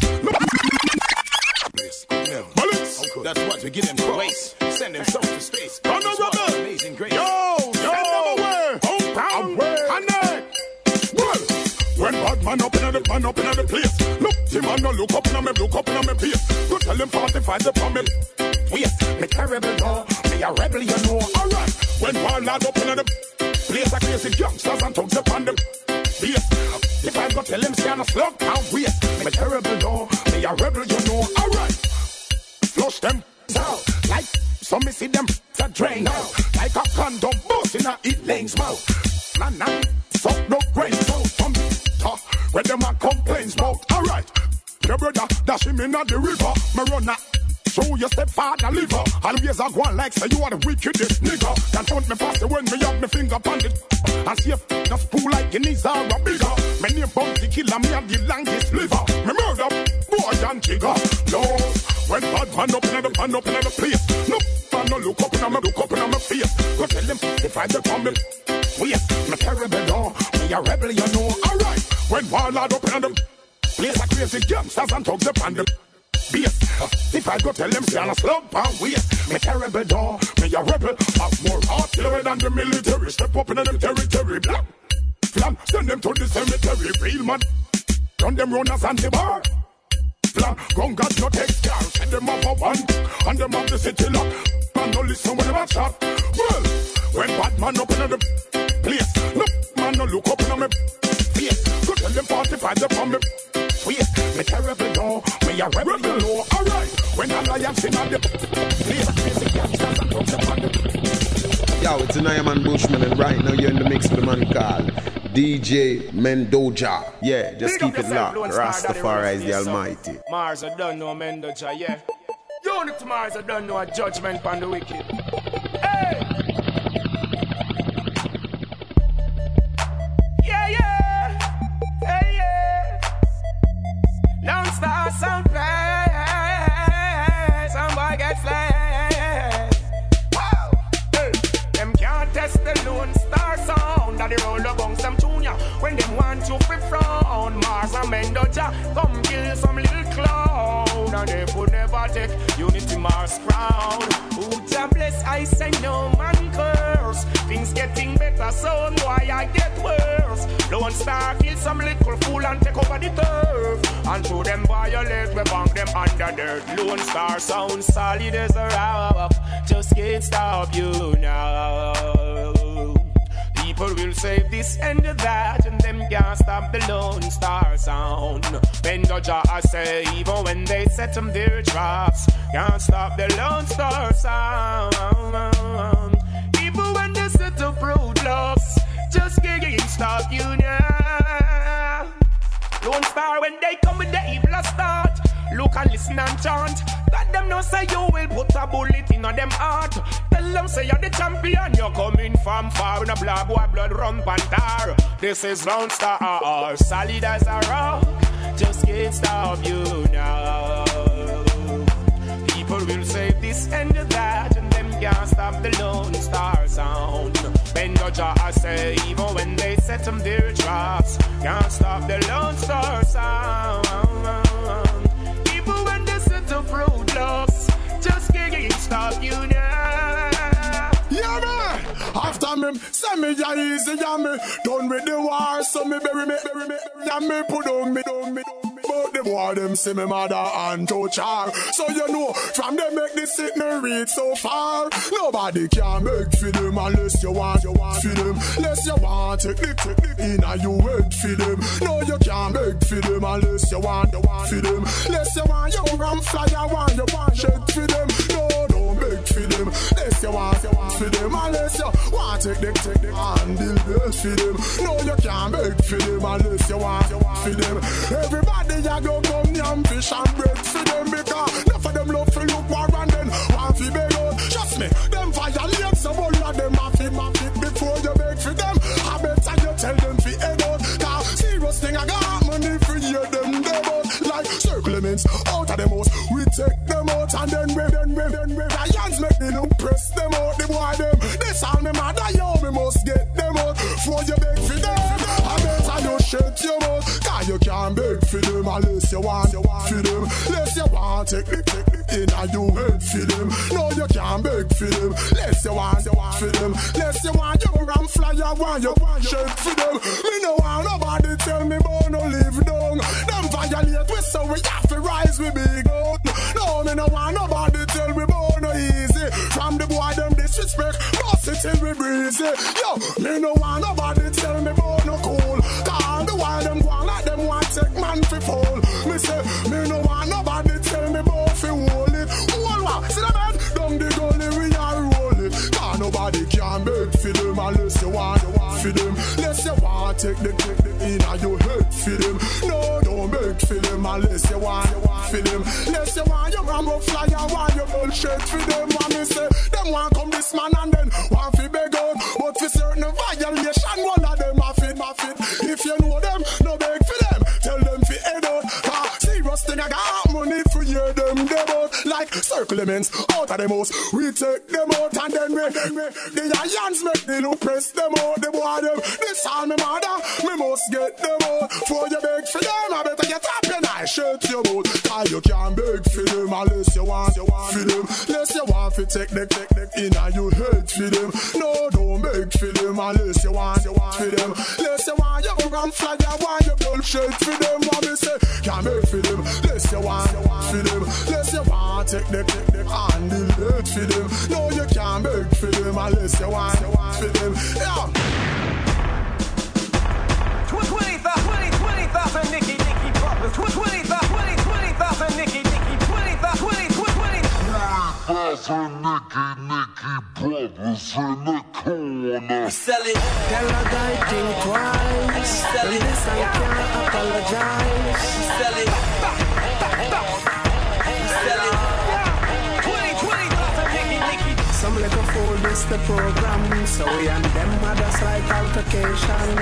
Bullets. That's what we give them to waste. Send them to space. On the rubber. Amazing grace. Yo, send them away. Hometown. Connect. When bad man up in the man up in the place. Look, the man no look up in me, look up in me face. Go tell him 45 the me. Yes, me terrible no, me a rebel you know. Alright, when war lad up in the place, a crazy youngsters and thugs upon them. Yes, if I go tell him say I'm a slug down waist, me terrible no, me a rebel you know. Alright, flush them out like some me see them to drain out like a condom bust in a eat lane's mouth. Nah nah, suck no brains out from top where them a complaints about. Alright, your brother dash him in the river, me run a Show your stepfather liver. Always a go like say you are the wickedest nigga. Can front me faster when me up me finger on it. And see if the spool like your knees are a bigger. Me name bounty killer, me have the longest liver. Me murder boy and jigger. Lord, when bad man up in the man up in the place. Look, man no look up and me look up in my face. Go tell him if I get on me. Oh, yes, me terrible no, me a rebel you know. Alright, when warlord up in the place, a crazy gangsters and thugs upon them. Bass. If I go tell them say I'm a slug pound waist, me terrible dog, me a rebel, have more artillery than the military. Step up in them territory, black. Flam, send them to the cemetery, real man. Run them run as the bar. Flam, gun got no text car, send them up a one, and them up the city lock. Man, no listen when them a chat. Well, when bad man up in the place, look, man, no look up in me face. Go tell them 45 they from me face. Me terrible no, me a rebel you know. Alright, when a lion sing on the place, crazy gangsters and upon the Yo, it's an Man Bushman, and right now you're in the mix with a man called DJ Mendoja. Yeah, just Big keep it locked. Rastafari is the. Almighty. Mars, I don't know Mendoja, yeah. Uni-T Mars, I don't know a judgment on the wicked. Hey! Lone Star sound play. Some boy get flash. That they roll the bunks, them junior. When them want you free from Mars and Mendoja, come kill some little clown. And they would never take Uni-T Mars crown. To bless, I say no man curse. Things getting better, so why I get worse. Lone Star kill some little fool and take over the turf. And through them violate, we bang them under dirt. Lone Star sound solid as a rock. Just can't stop you now. People will say this and that, and them can't stop the Lone Star sound. Mendoja I say, even when they set them their traps, can't stop the Lone Star sound. Even when they set up road blocks, just can't stop you now. Lone Star when they come with the evil start and listen and chant. Let them know say you will put a bullet in them heart. Tell them say you're the champion, you're coming from far. In a blood boy blood run panther. This is Lone Star, solid as a rock. Just can't stop you now. People will say this and that, and them can't stop the Lone Star sound. Mendoja, I say, even when they set them their traps, can't stop the Lone Star sound. Can't you now. Yeah, man. After me, send me ya easy, yeah, me. Done with the war, so me bury me, bury me, yeah, me put on me, on me. But the boy, them see me mother and touch her. So you know, from them make this sit me read so far. Nobody can beg for them unless you want, you want for them. Unless you want, take the, take in a you wait for them. No, you can't beg for them unless you want, you want for them. Unless you want, you ram fly, you want, you want, shed for them. No, don't beg for them. Unless you want, you want for them. Unless you want, take the, take the, handle best for them. No, you can't beg for them unless you want, you want for them. Everybody, ya go come yam fish and bread for them because enough of them love to look war and then want to beg out. Trust me, them violate some all of them have to map before you beg for them. I better you tell them fi head out. Cause serious thing I got money take them out and then we then we then we lions make me look press them out. The boy them this all me mother yo me must get them out before you beg for them. Shut your mouth. Cause you can't beg for them unless you want, you want for them. Unless you want, take the, take the in and you head for them. No, you can't beg for them. Unless you want, you want for them. Unless you want, you ram fly, you want, you want shake for them. Me no want nobody tell me about no live down. Them violate we so we have to rise we big out. No, me no want nobody tell me about no easy. From the boy them disrespect, bust it till we breezy. Yo, me no want nobody tell me why them go like them want take man fi fall. Me say, me no want nobody tell me about fi hold it. Hold what? See the man? Down the gully we are roll it. Cause nobody can beg for them unless you want, want for them. Unless you want take the, take the in and you head for them. No, don't beg for them unless you want, you want for them. Unless you want your rambo fly, you want your bullshit for them. Want me say, them want come this man and then want fi beg out. But for certain violation, one of them have it, have it. If you know them, no beg for them. Tell them fi head out. Cause serious thing I got money for you, them them out. Like circlements out of them house. We take them out and then we, we the lions make the look press them out. The boy them, this all me mother, me must get them out. For you beg for them, I better get up and I shut your mouth. Cause you can't beg for them unless you want, you want for them. Unless you want to take the, take the in and you hate for them. No, don't beg for them unless you want, you want for them. Unless you want, you go and fly, you want your bullshit for them. What me say, can't beg for them. Unless you want, you want for them. Unless you want, take the, take the and the hate for them. No, you can't beg for them unless you want, you want for them. Yeah. 20,000 20,000 Nicky Nicky problems. 20,000 20,000 Nicky Nicky 20,000 20 20 Thousand Nicky Nicky brothers in the corner. Sell it. Tell a guy think twice. Sell it. This I can't apologize. Sell it. The program, so we and them mothers like altercation.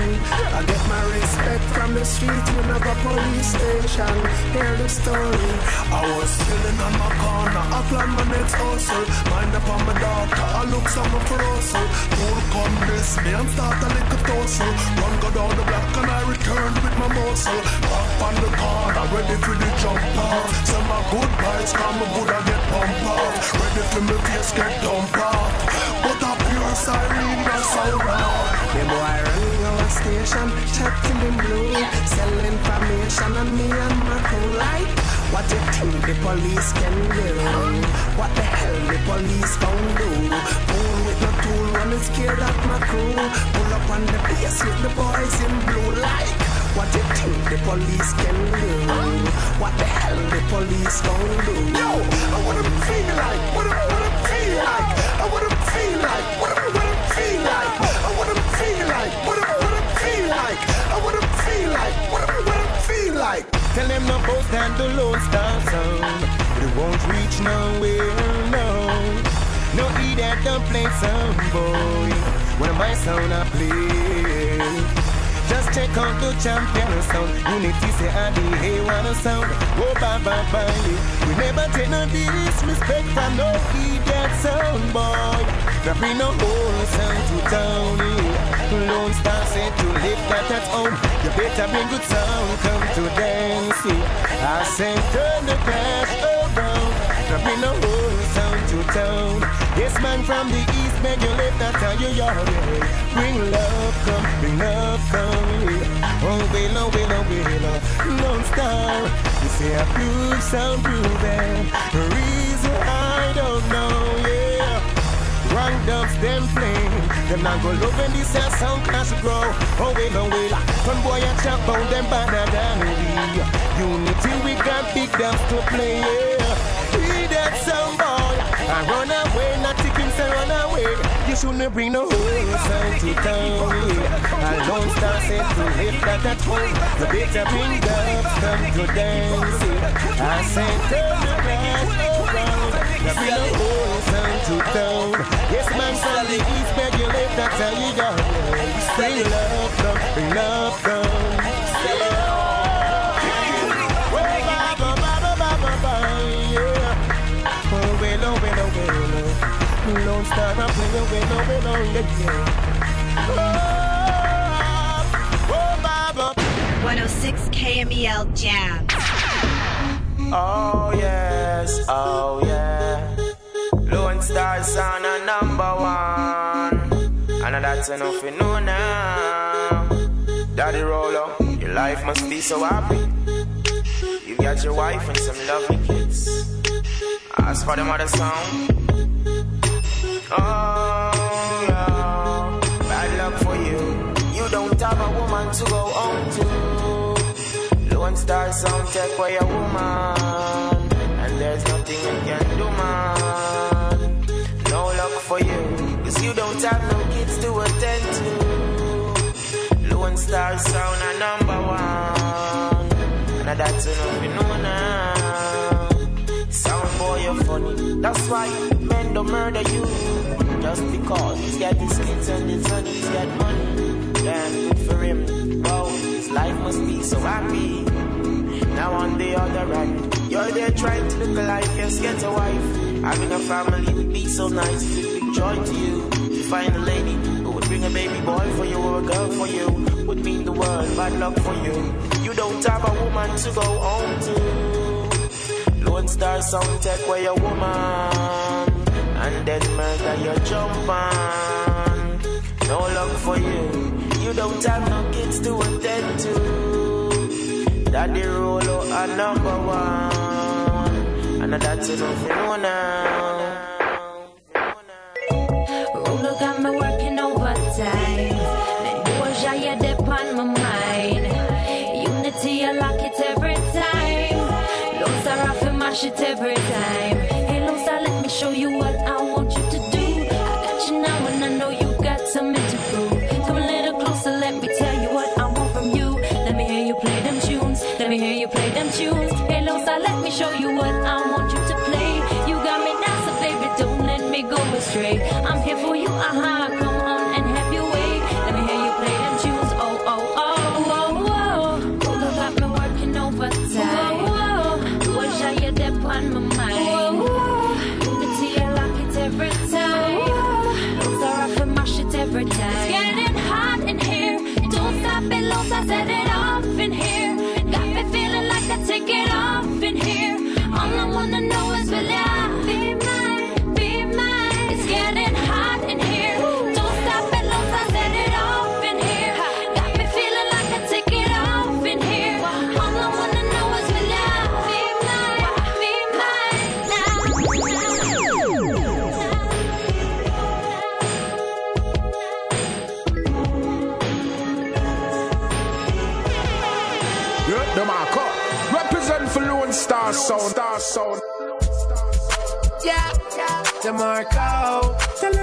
I get my respect from the street, you know, the police station. Hear the story. I was chilling on my corner, I plan my next hustle. Mind upon my daughter, I look some for hustle. Pull come miss me and start a little tussle. Run go down the block and I return with my muscle. Back on the corner, ready for the jump off. Some my good vibes come good, I get pump off. Ready for me face get dump off. But a pure siren, that's so wrong. The boy running our station, checking them blue, sell information on me and my crew like. What you think the police can do? What the hell the police gon' do? Fool with no tool, running scared of my crew. Pull up on the place with the boys in blue like. What do you think the police can do? What the hell the police gon' do? Yo, I wanna feel like, what I wanna feel like, I wanna Tell them no boast and the Lone Star sound. reach nowhere, no. No idiot don't play sound boy. When my sound I play. Just check out the champion sound. Uni-T say I the hey wanna sound. Oh bye. We never take no disrespect from no idiot sound boy. There be no whole sound to town. Lone Star said to live that at home. You better bring good sound, come to dance. I said turn the crash around. There be no whole sound to town. Yes man from the east make you live that how you are. Bring love, come, bring love, come. Oh, willow, willow, willow, Lone Star. You say a blue sound proven. The reason I don't know, yeah. Wrong dubs, them playing. Them not go love when this air sound clash grow. Oh, willow, willow. Some boy a chop on them we. Uni-T, we got big dubs to play, yeah. We that sound boy. I run away, taking say run away. You shouldn't bring no whole sound to town. I don't start set to lift that at home. You better bring dubs, come to dance. I said turn the glass around. You bring no whole sound to town. Yes, man, from the east, beg you lift that how you go. Bring love, come, bring love. Yeah, yeah. Oh, oh, Baba. 106 KMEL Jam. Oh yes, oh yeah. Lone Star sound a number one. And that's enough you know now. Daddy Rolo, your life must be so happy. You got your wife and some lovely kids. As for them other sound. Oh you. Don't have a woman to go home to. Lone Star sound take away a woman, and there's nothing you can do, man. No luck for you, cause you don't have no kids to attend to. Lone Star sound a number one, and that's enough you know now. Sound boy, you're funny. That's why men don't murder you. Just because he's got his kids and his son, he's got money. Good for him. Wow, his life must be so happy. Now on the other hand, you're there trying to look alive, yes, get a wife. Having a family would be so nice, a big joy to you. To find a lady who would bring a baby boy for you or a girl for you would mean the world, bad luck for you. You don't have a woman to go home to. Lone Star sound take away your woman and then murder your jump on. No luck for you. You don't have no kids to attend to. Daddy Rolo a number one, and that's enough you know now. Rolo got me working overtime. You my mind. Uni-T, I lock it every time. Lows are off and mash every time.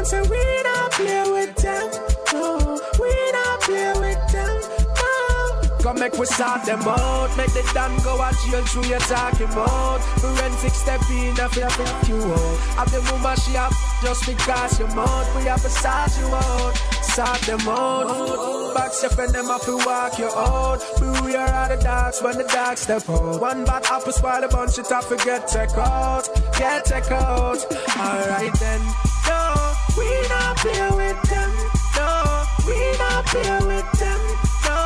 Them say we don't play with them. No, we don't play with them. Oh. No. Come make we sort them out. Make the done go a jail through your talking mouth. Forensic step in, I feel like you out. Have the woman she up just because you mouth. We have to sort you out. Sort them out. Back step and them have to walk you out. But we are the dogs when the dogs step out. One bad apple spoil a bunch, it have to get check out. Get check out. Alright then. No, we not play with them. No, we not play with them. No,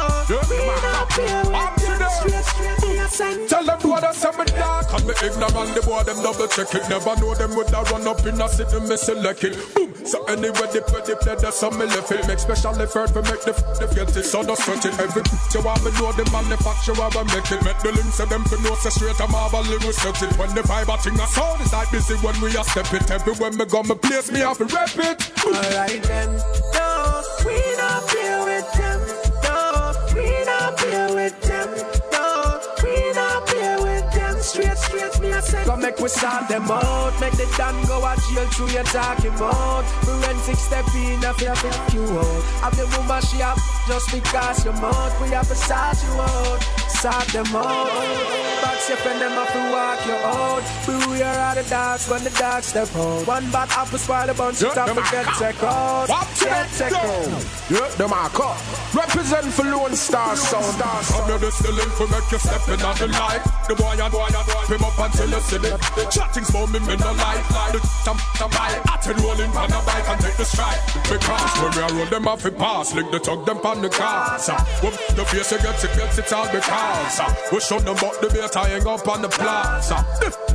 we not play with them. Straight, straight, send. Tell them what I say me dark And me ignorant, the boy them double check it Never know them would have run up in a city, me select it Boom, so anyway they play, they play, that's how me left it Make special effort to make the, f- the guilty So don't stretch it Every you want me know the manufacturer I make it. Make the links of them to know say straight I'm have a little set it. When the vibe a thing a sound is like busy when we a step it. Everywhere me go me place me have to rep it. Alright then. No, we not play with make we sort them out. Make the done go a jail through your talking mouth. Forensic step in, I feel pick you out. Have the woman she have just because you're mouth. We have to sort you out. Sort them out. Back step and them have to walk you out. But we are at the dogs when the dogs step out. One bad apple spoil a bunch. Yeah, Yeah, time them to get a- check out. What? Get check out. Yeah, them are cut. Represent for Lone Star Sound. I'm here to still for make you step in on the light. The boy and boy and boy, him up until you see it. The chatting's for me, me no like. The tam tam bike, I can roll in on a bike and take the strike. Because when we roll them off, it pass. Lick the tug them on the cars. When the face you get it, gets it all because. We show them about the I hang up on the plaza.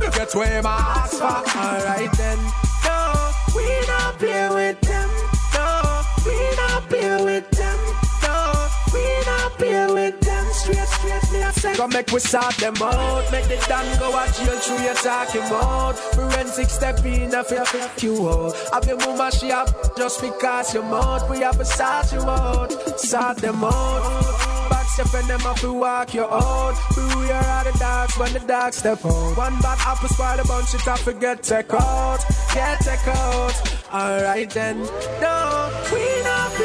Get where my ass for. Alright then. No, we not play with them. No, we not play with them. No, we not play with them. Straight, straight, me a say. Come make we sort them out. Make the done go a jail through your talking mouth. Forensic step in, I feel pick you out. Have your mama she have just because you mouth. We have to sort you out. Sort them out. Step and them have to walk your own. We are at the dogs when the dogs step out. One bad apple spoil a bunch, have to get check out. Get check out. Alright then. No, we not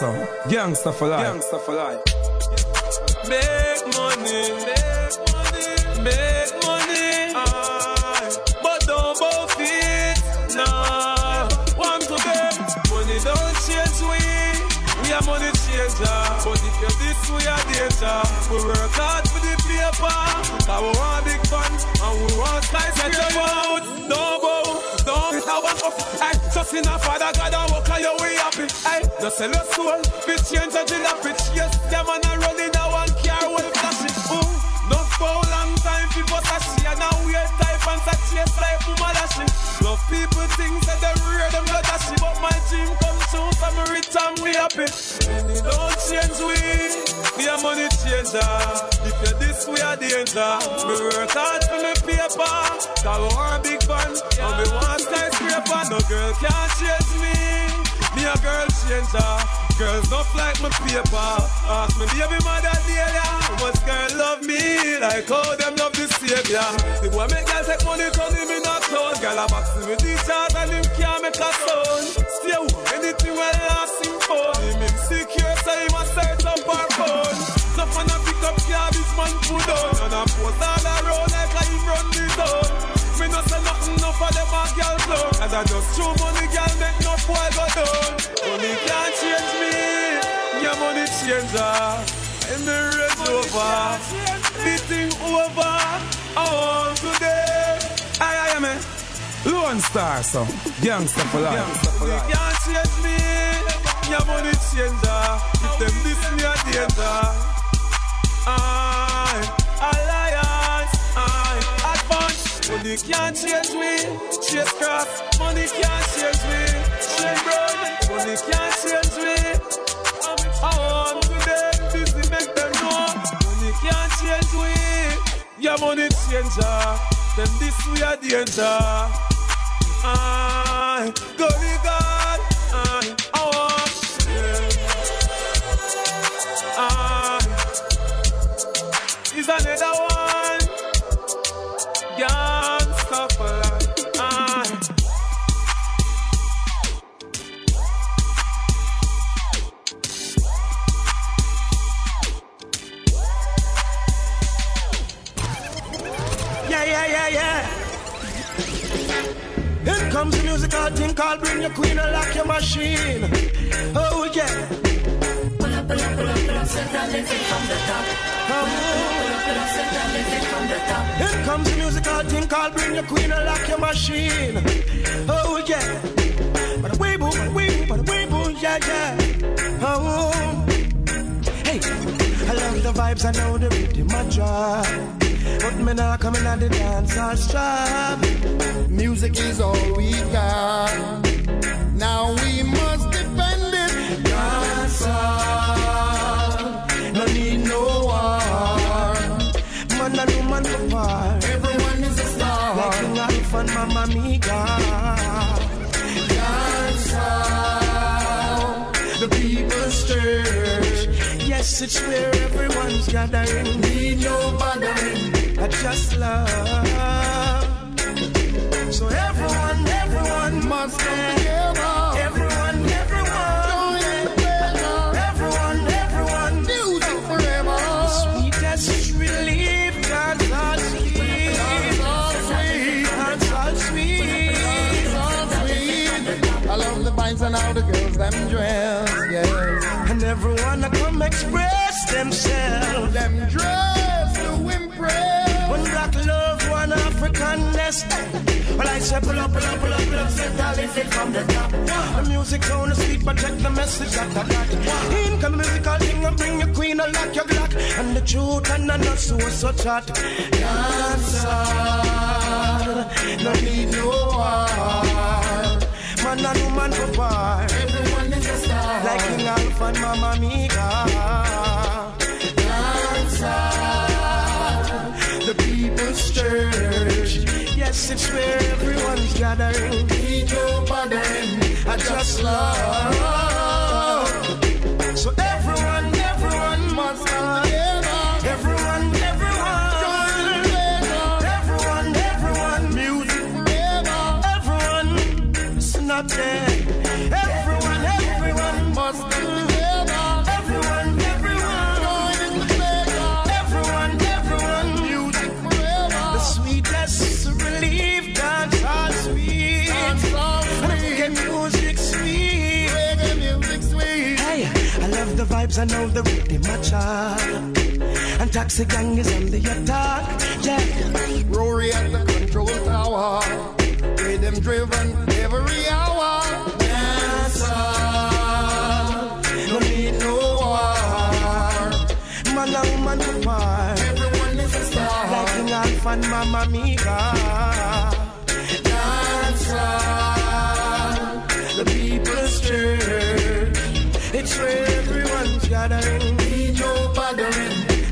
Lone Star Sound. Gangsta for life. Gangsta for life. Make money, make money, make money. Aye. But don't both it. Nah. One to them. Money don't change we. We are money changer. But if you're this, we are danger. We work hard for the paper. Cause we want big fun. And we want skyscraper. Don't bow. Don't have one up. Ay, just in a father God and walk on your way happy. Ay, just sell your soul. Fit change until the pitch. Yes, them man a rolling a one car well flashy. Ooh, no for long time people sashi and now weird type and such chase like Bumalashi. Love people think that they real them got dashy, but my dream come true. So me rich and me happy. Don't change we. We a money changer. Ah. If you're this, we are danger. Me work hard for me paper. Cause we want big fun. And we want. No girl can't change me. Me a girl changer. Girls don't like my paper. Ask me baby mother Delia. Must girl love me like how them love the savior. The boy make girl take money turn him in a clothes. Girl a box him with the chart and him can't make a sound. Stay home, anything well last him phone. Him insecure so he must search up our phone. So when I pick up garbage man put on. And I post them a girl. As I just throw money, girl make no boy go down. Money can't change me, yeah money changer. And the rest over, the thing over. I want today. Aye aye man, Lone Star so, gangsta for life. Money can't change me, money changer. If them this me a danger. Aye, Money can't change we, chase craft. Money can't change we, shake brown. Money can't change we. I want to them busy make them know. Money can't change we, yeah money changer. Them this we are danger. I, glory God, I, oh, I, is another one. Yeah, yeah, yeah. Here comes the musical thing called Bring Your Queen and Lock Your Machine. Oh, yeah. Pull up, pull up, pull up, pull up, set that from the top. Top. Here comes the musical thing called Bring Your Queen and Lock Your Machine. Oh, yeah. But way boo, but way boo, but way boo, yeah, yeah. Oh. Hey, I love the vibes, I know the rhythm, my job. But me not coming at the dance or strap. Music is all we got. Now we must defend it. Dance no need no war. Man and woman apart. Everyone is a star. Like King Alpha and Mika. Dance the people's church. Yes, it's where everyone's gathering. Need no bothering. I just love. So everyone, everyone must come together. Everyone, everyone. And how the girls them dress, yes. And everyone I come express themselves. Them dress African. Well, I say pull up, pull up, pull up, pull up, set lifted from the top. The music on the sweet, but check the message that I got. In come the musical thing and bring your queen and lock your glock. And the truth and the not so so chat. Dancer, no need no war. Man and woman for bar. Everyone is a star. Like King Alpha and Mama Mika. Dancer, the people's church. It's where everyone's gathering. Need no bothering. I just love. So everyone, everyone must come together. Everyone, everyone. Everyone, everyone. Music. Everyone, listen up there. Vibes, I know the rhythm, my child. And Taxi Gang is on the attack. Yeah. Rory at the control tower. Rhythm driven every hour. Dancer. No need no war. Man and woman apart. Everyone is a star. Like King Alpha and Mama Mika.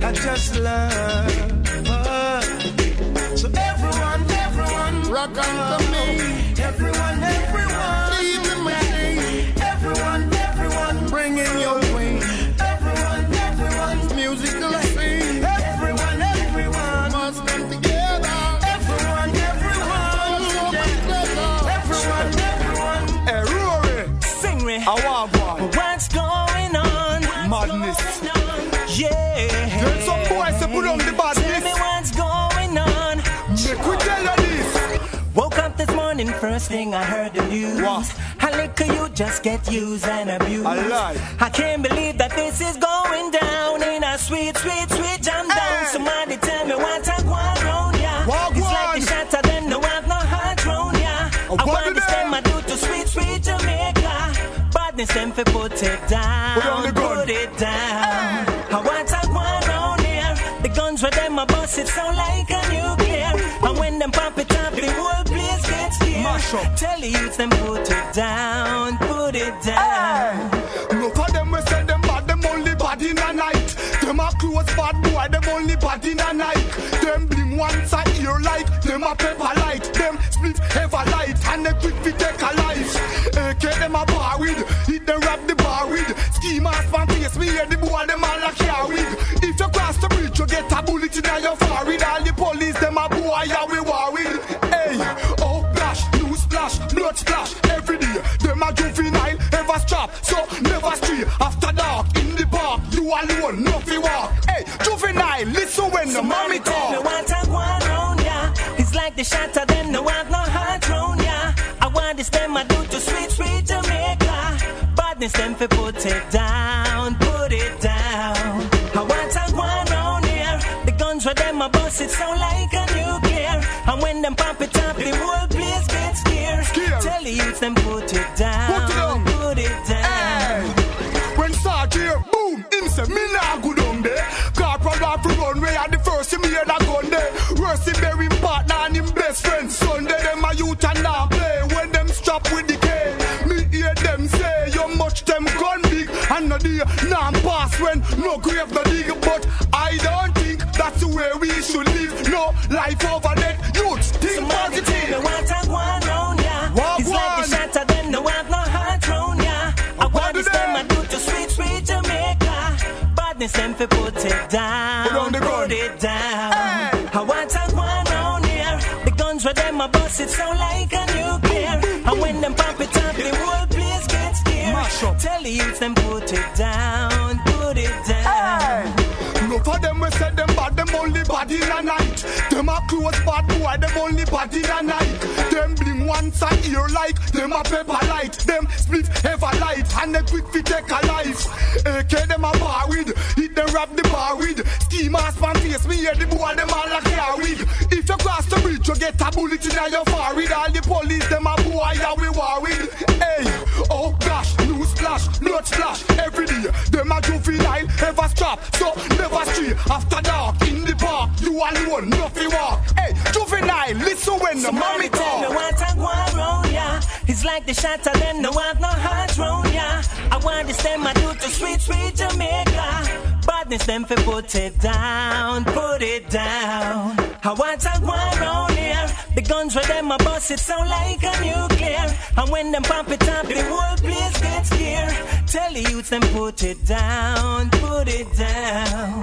I just love. Uh, so everyone, everyone, rock boys that put on the Tell me what's going on. Make we tell you this. Woke up this morning, first thing I heard the news. What? A little you just get used and abused. A lie. I can't believe that this is going down in a sweet, sweet, sweet jam down. Eh. Somebody tell me what I want round ya. What It's one? like the shatter them no have no heart round ya. Oh, I want to this my I do to sweet, sweet Jamaica. Badness them fi put it down. Put on. Put it down. I where them a bust it sound like a nuclear. And when them pop it up, the whole place gets clear. Tell the youths them put it down, put it down. Hey. Look at them, we send them bad, them only bad in the night. Them a close bad boy, them only bad in the night. Them bling once side ear like, them a pepper light. Them split ever light, and they quick fi take a life. AK them a bar with, hit them rap the bar with. Scheme mask man face, we hear the boy them all a carry with and you're with all the police, them a boy, yeah, we war. Hey, oh, flash, new splash, blood splash, every day. Them a juvenile, ever strap, so never stray. After dark, in the park, you alone, nothing fi walk. Hey, juvenile, listen when so the mommy talk. Me want a one. It's like the shot of them, no have no heart on ya. I want this them, I do to sweet, sweet Jamaica. Badness them fi put it down. Them it sound like a nuclear. And when them pop it up, the whole place gets scared. Tell the youths them put it down, put it down. When start here, boom, him say me nah go down there. Corporal want to run way at the first him hear that gun there. Worst him bury him partner and him best friend. Sunday them a youth and now play when them strap with the K. Me hear them say you much them gun big and no day nah pass when no grave no way we should live. No life over death. Youths think Somebody tell me positive. I want round ya. What it's like the one? shot of them, no no heart round ya. I want this them I do to sweet, sweet Jamaica. Badness them fi put it down, Put the put it down. I want I want round here. The guns where them a bust it sound like a nuclear. And when them pop it up, the whole place gets scared. Tell the youths them put it down, bad in a night. Them a close bad boy, them only bad in a night. Them bling once a year like them a pepper light. Them split ever light and they quick fi take a life. AK them a bar with, hit them rap the bar with. Ski mask man face me hear the boy them all a car with. If you cross the bridge you get a bullet in your forehead. All the police them a boy that we war with. Hey, oh gosh, news flash, blood splash every day. Them a juvenile ever strap, so never stray. After dark in the park, you alone, nothing walk. Hey, juvenile, listen when the mommy Somebody tell me talk. Want. It's like the shot of them, no want no heart round ya. I want this them I do to sweet, sweet Jamaica. Badness them fi put it down, put it down. I want I want round here. The guns where them a bust it sound like a nuclear. And when them pump it up, the whole place gets scared. Tell the youths them put it down, put it down.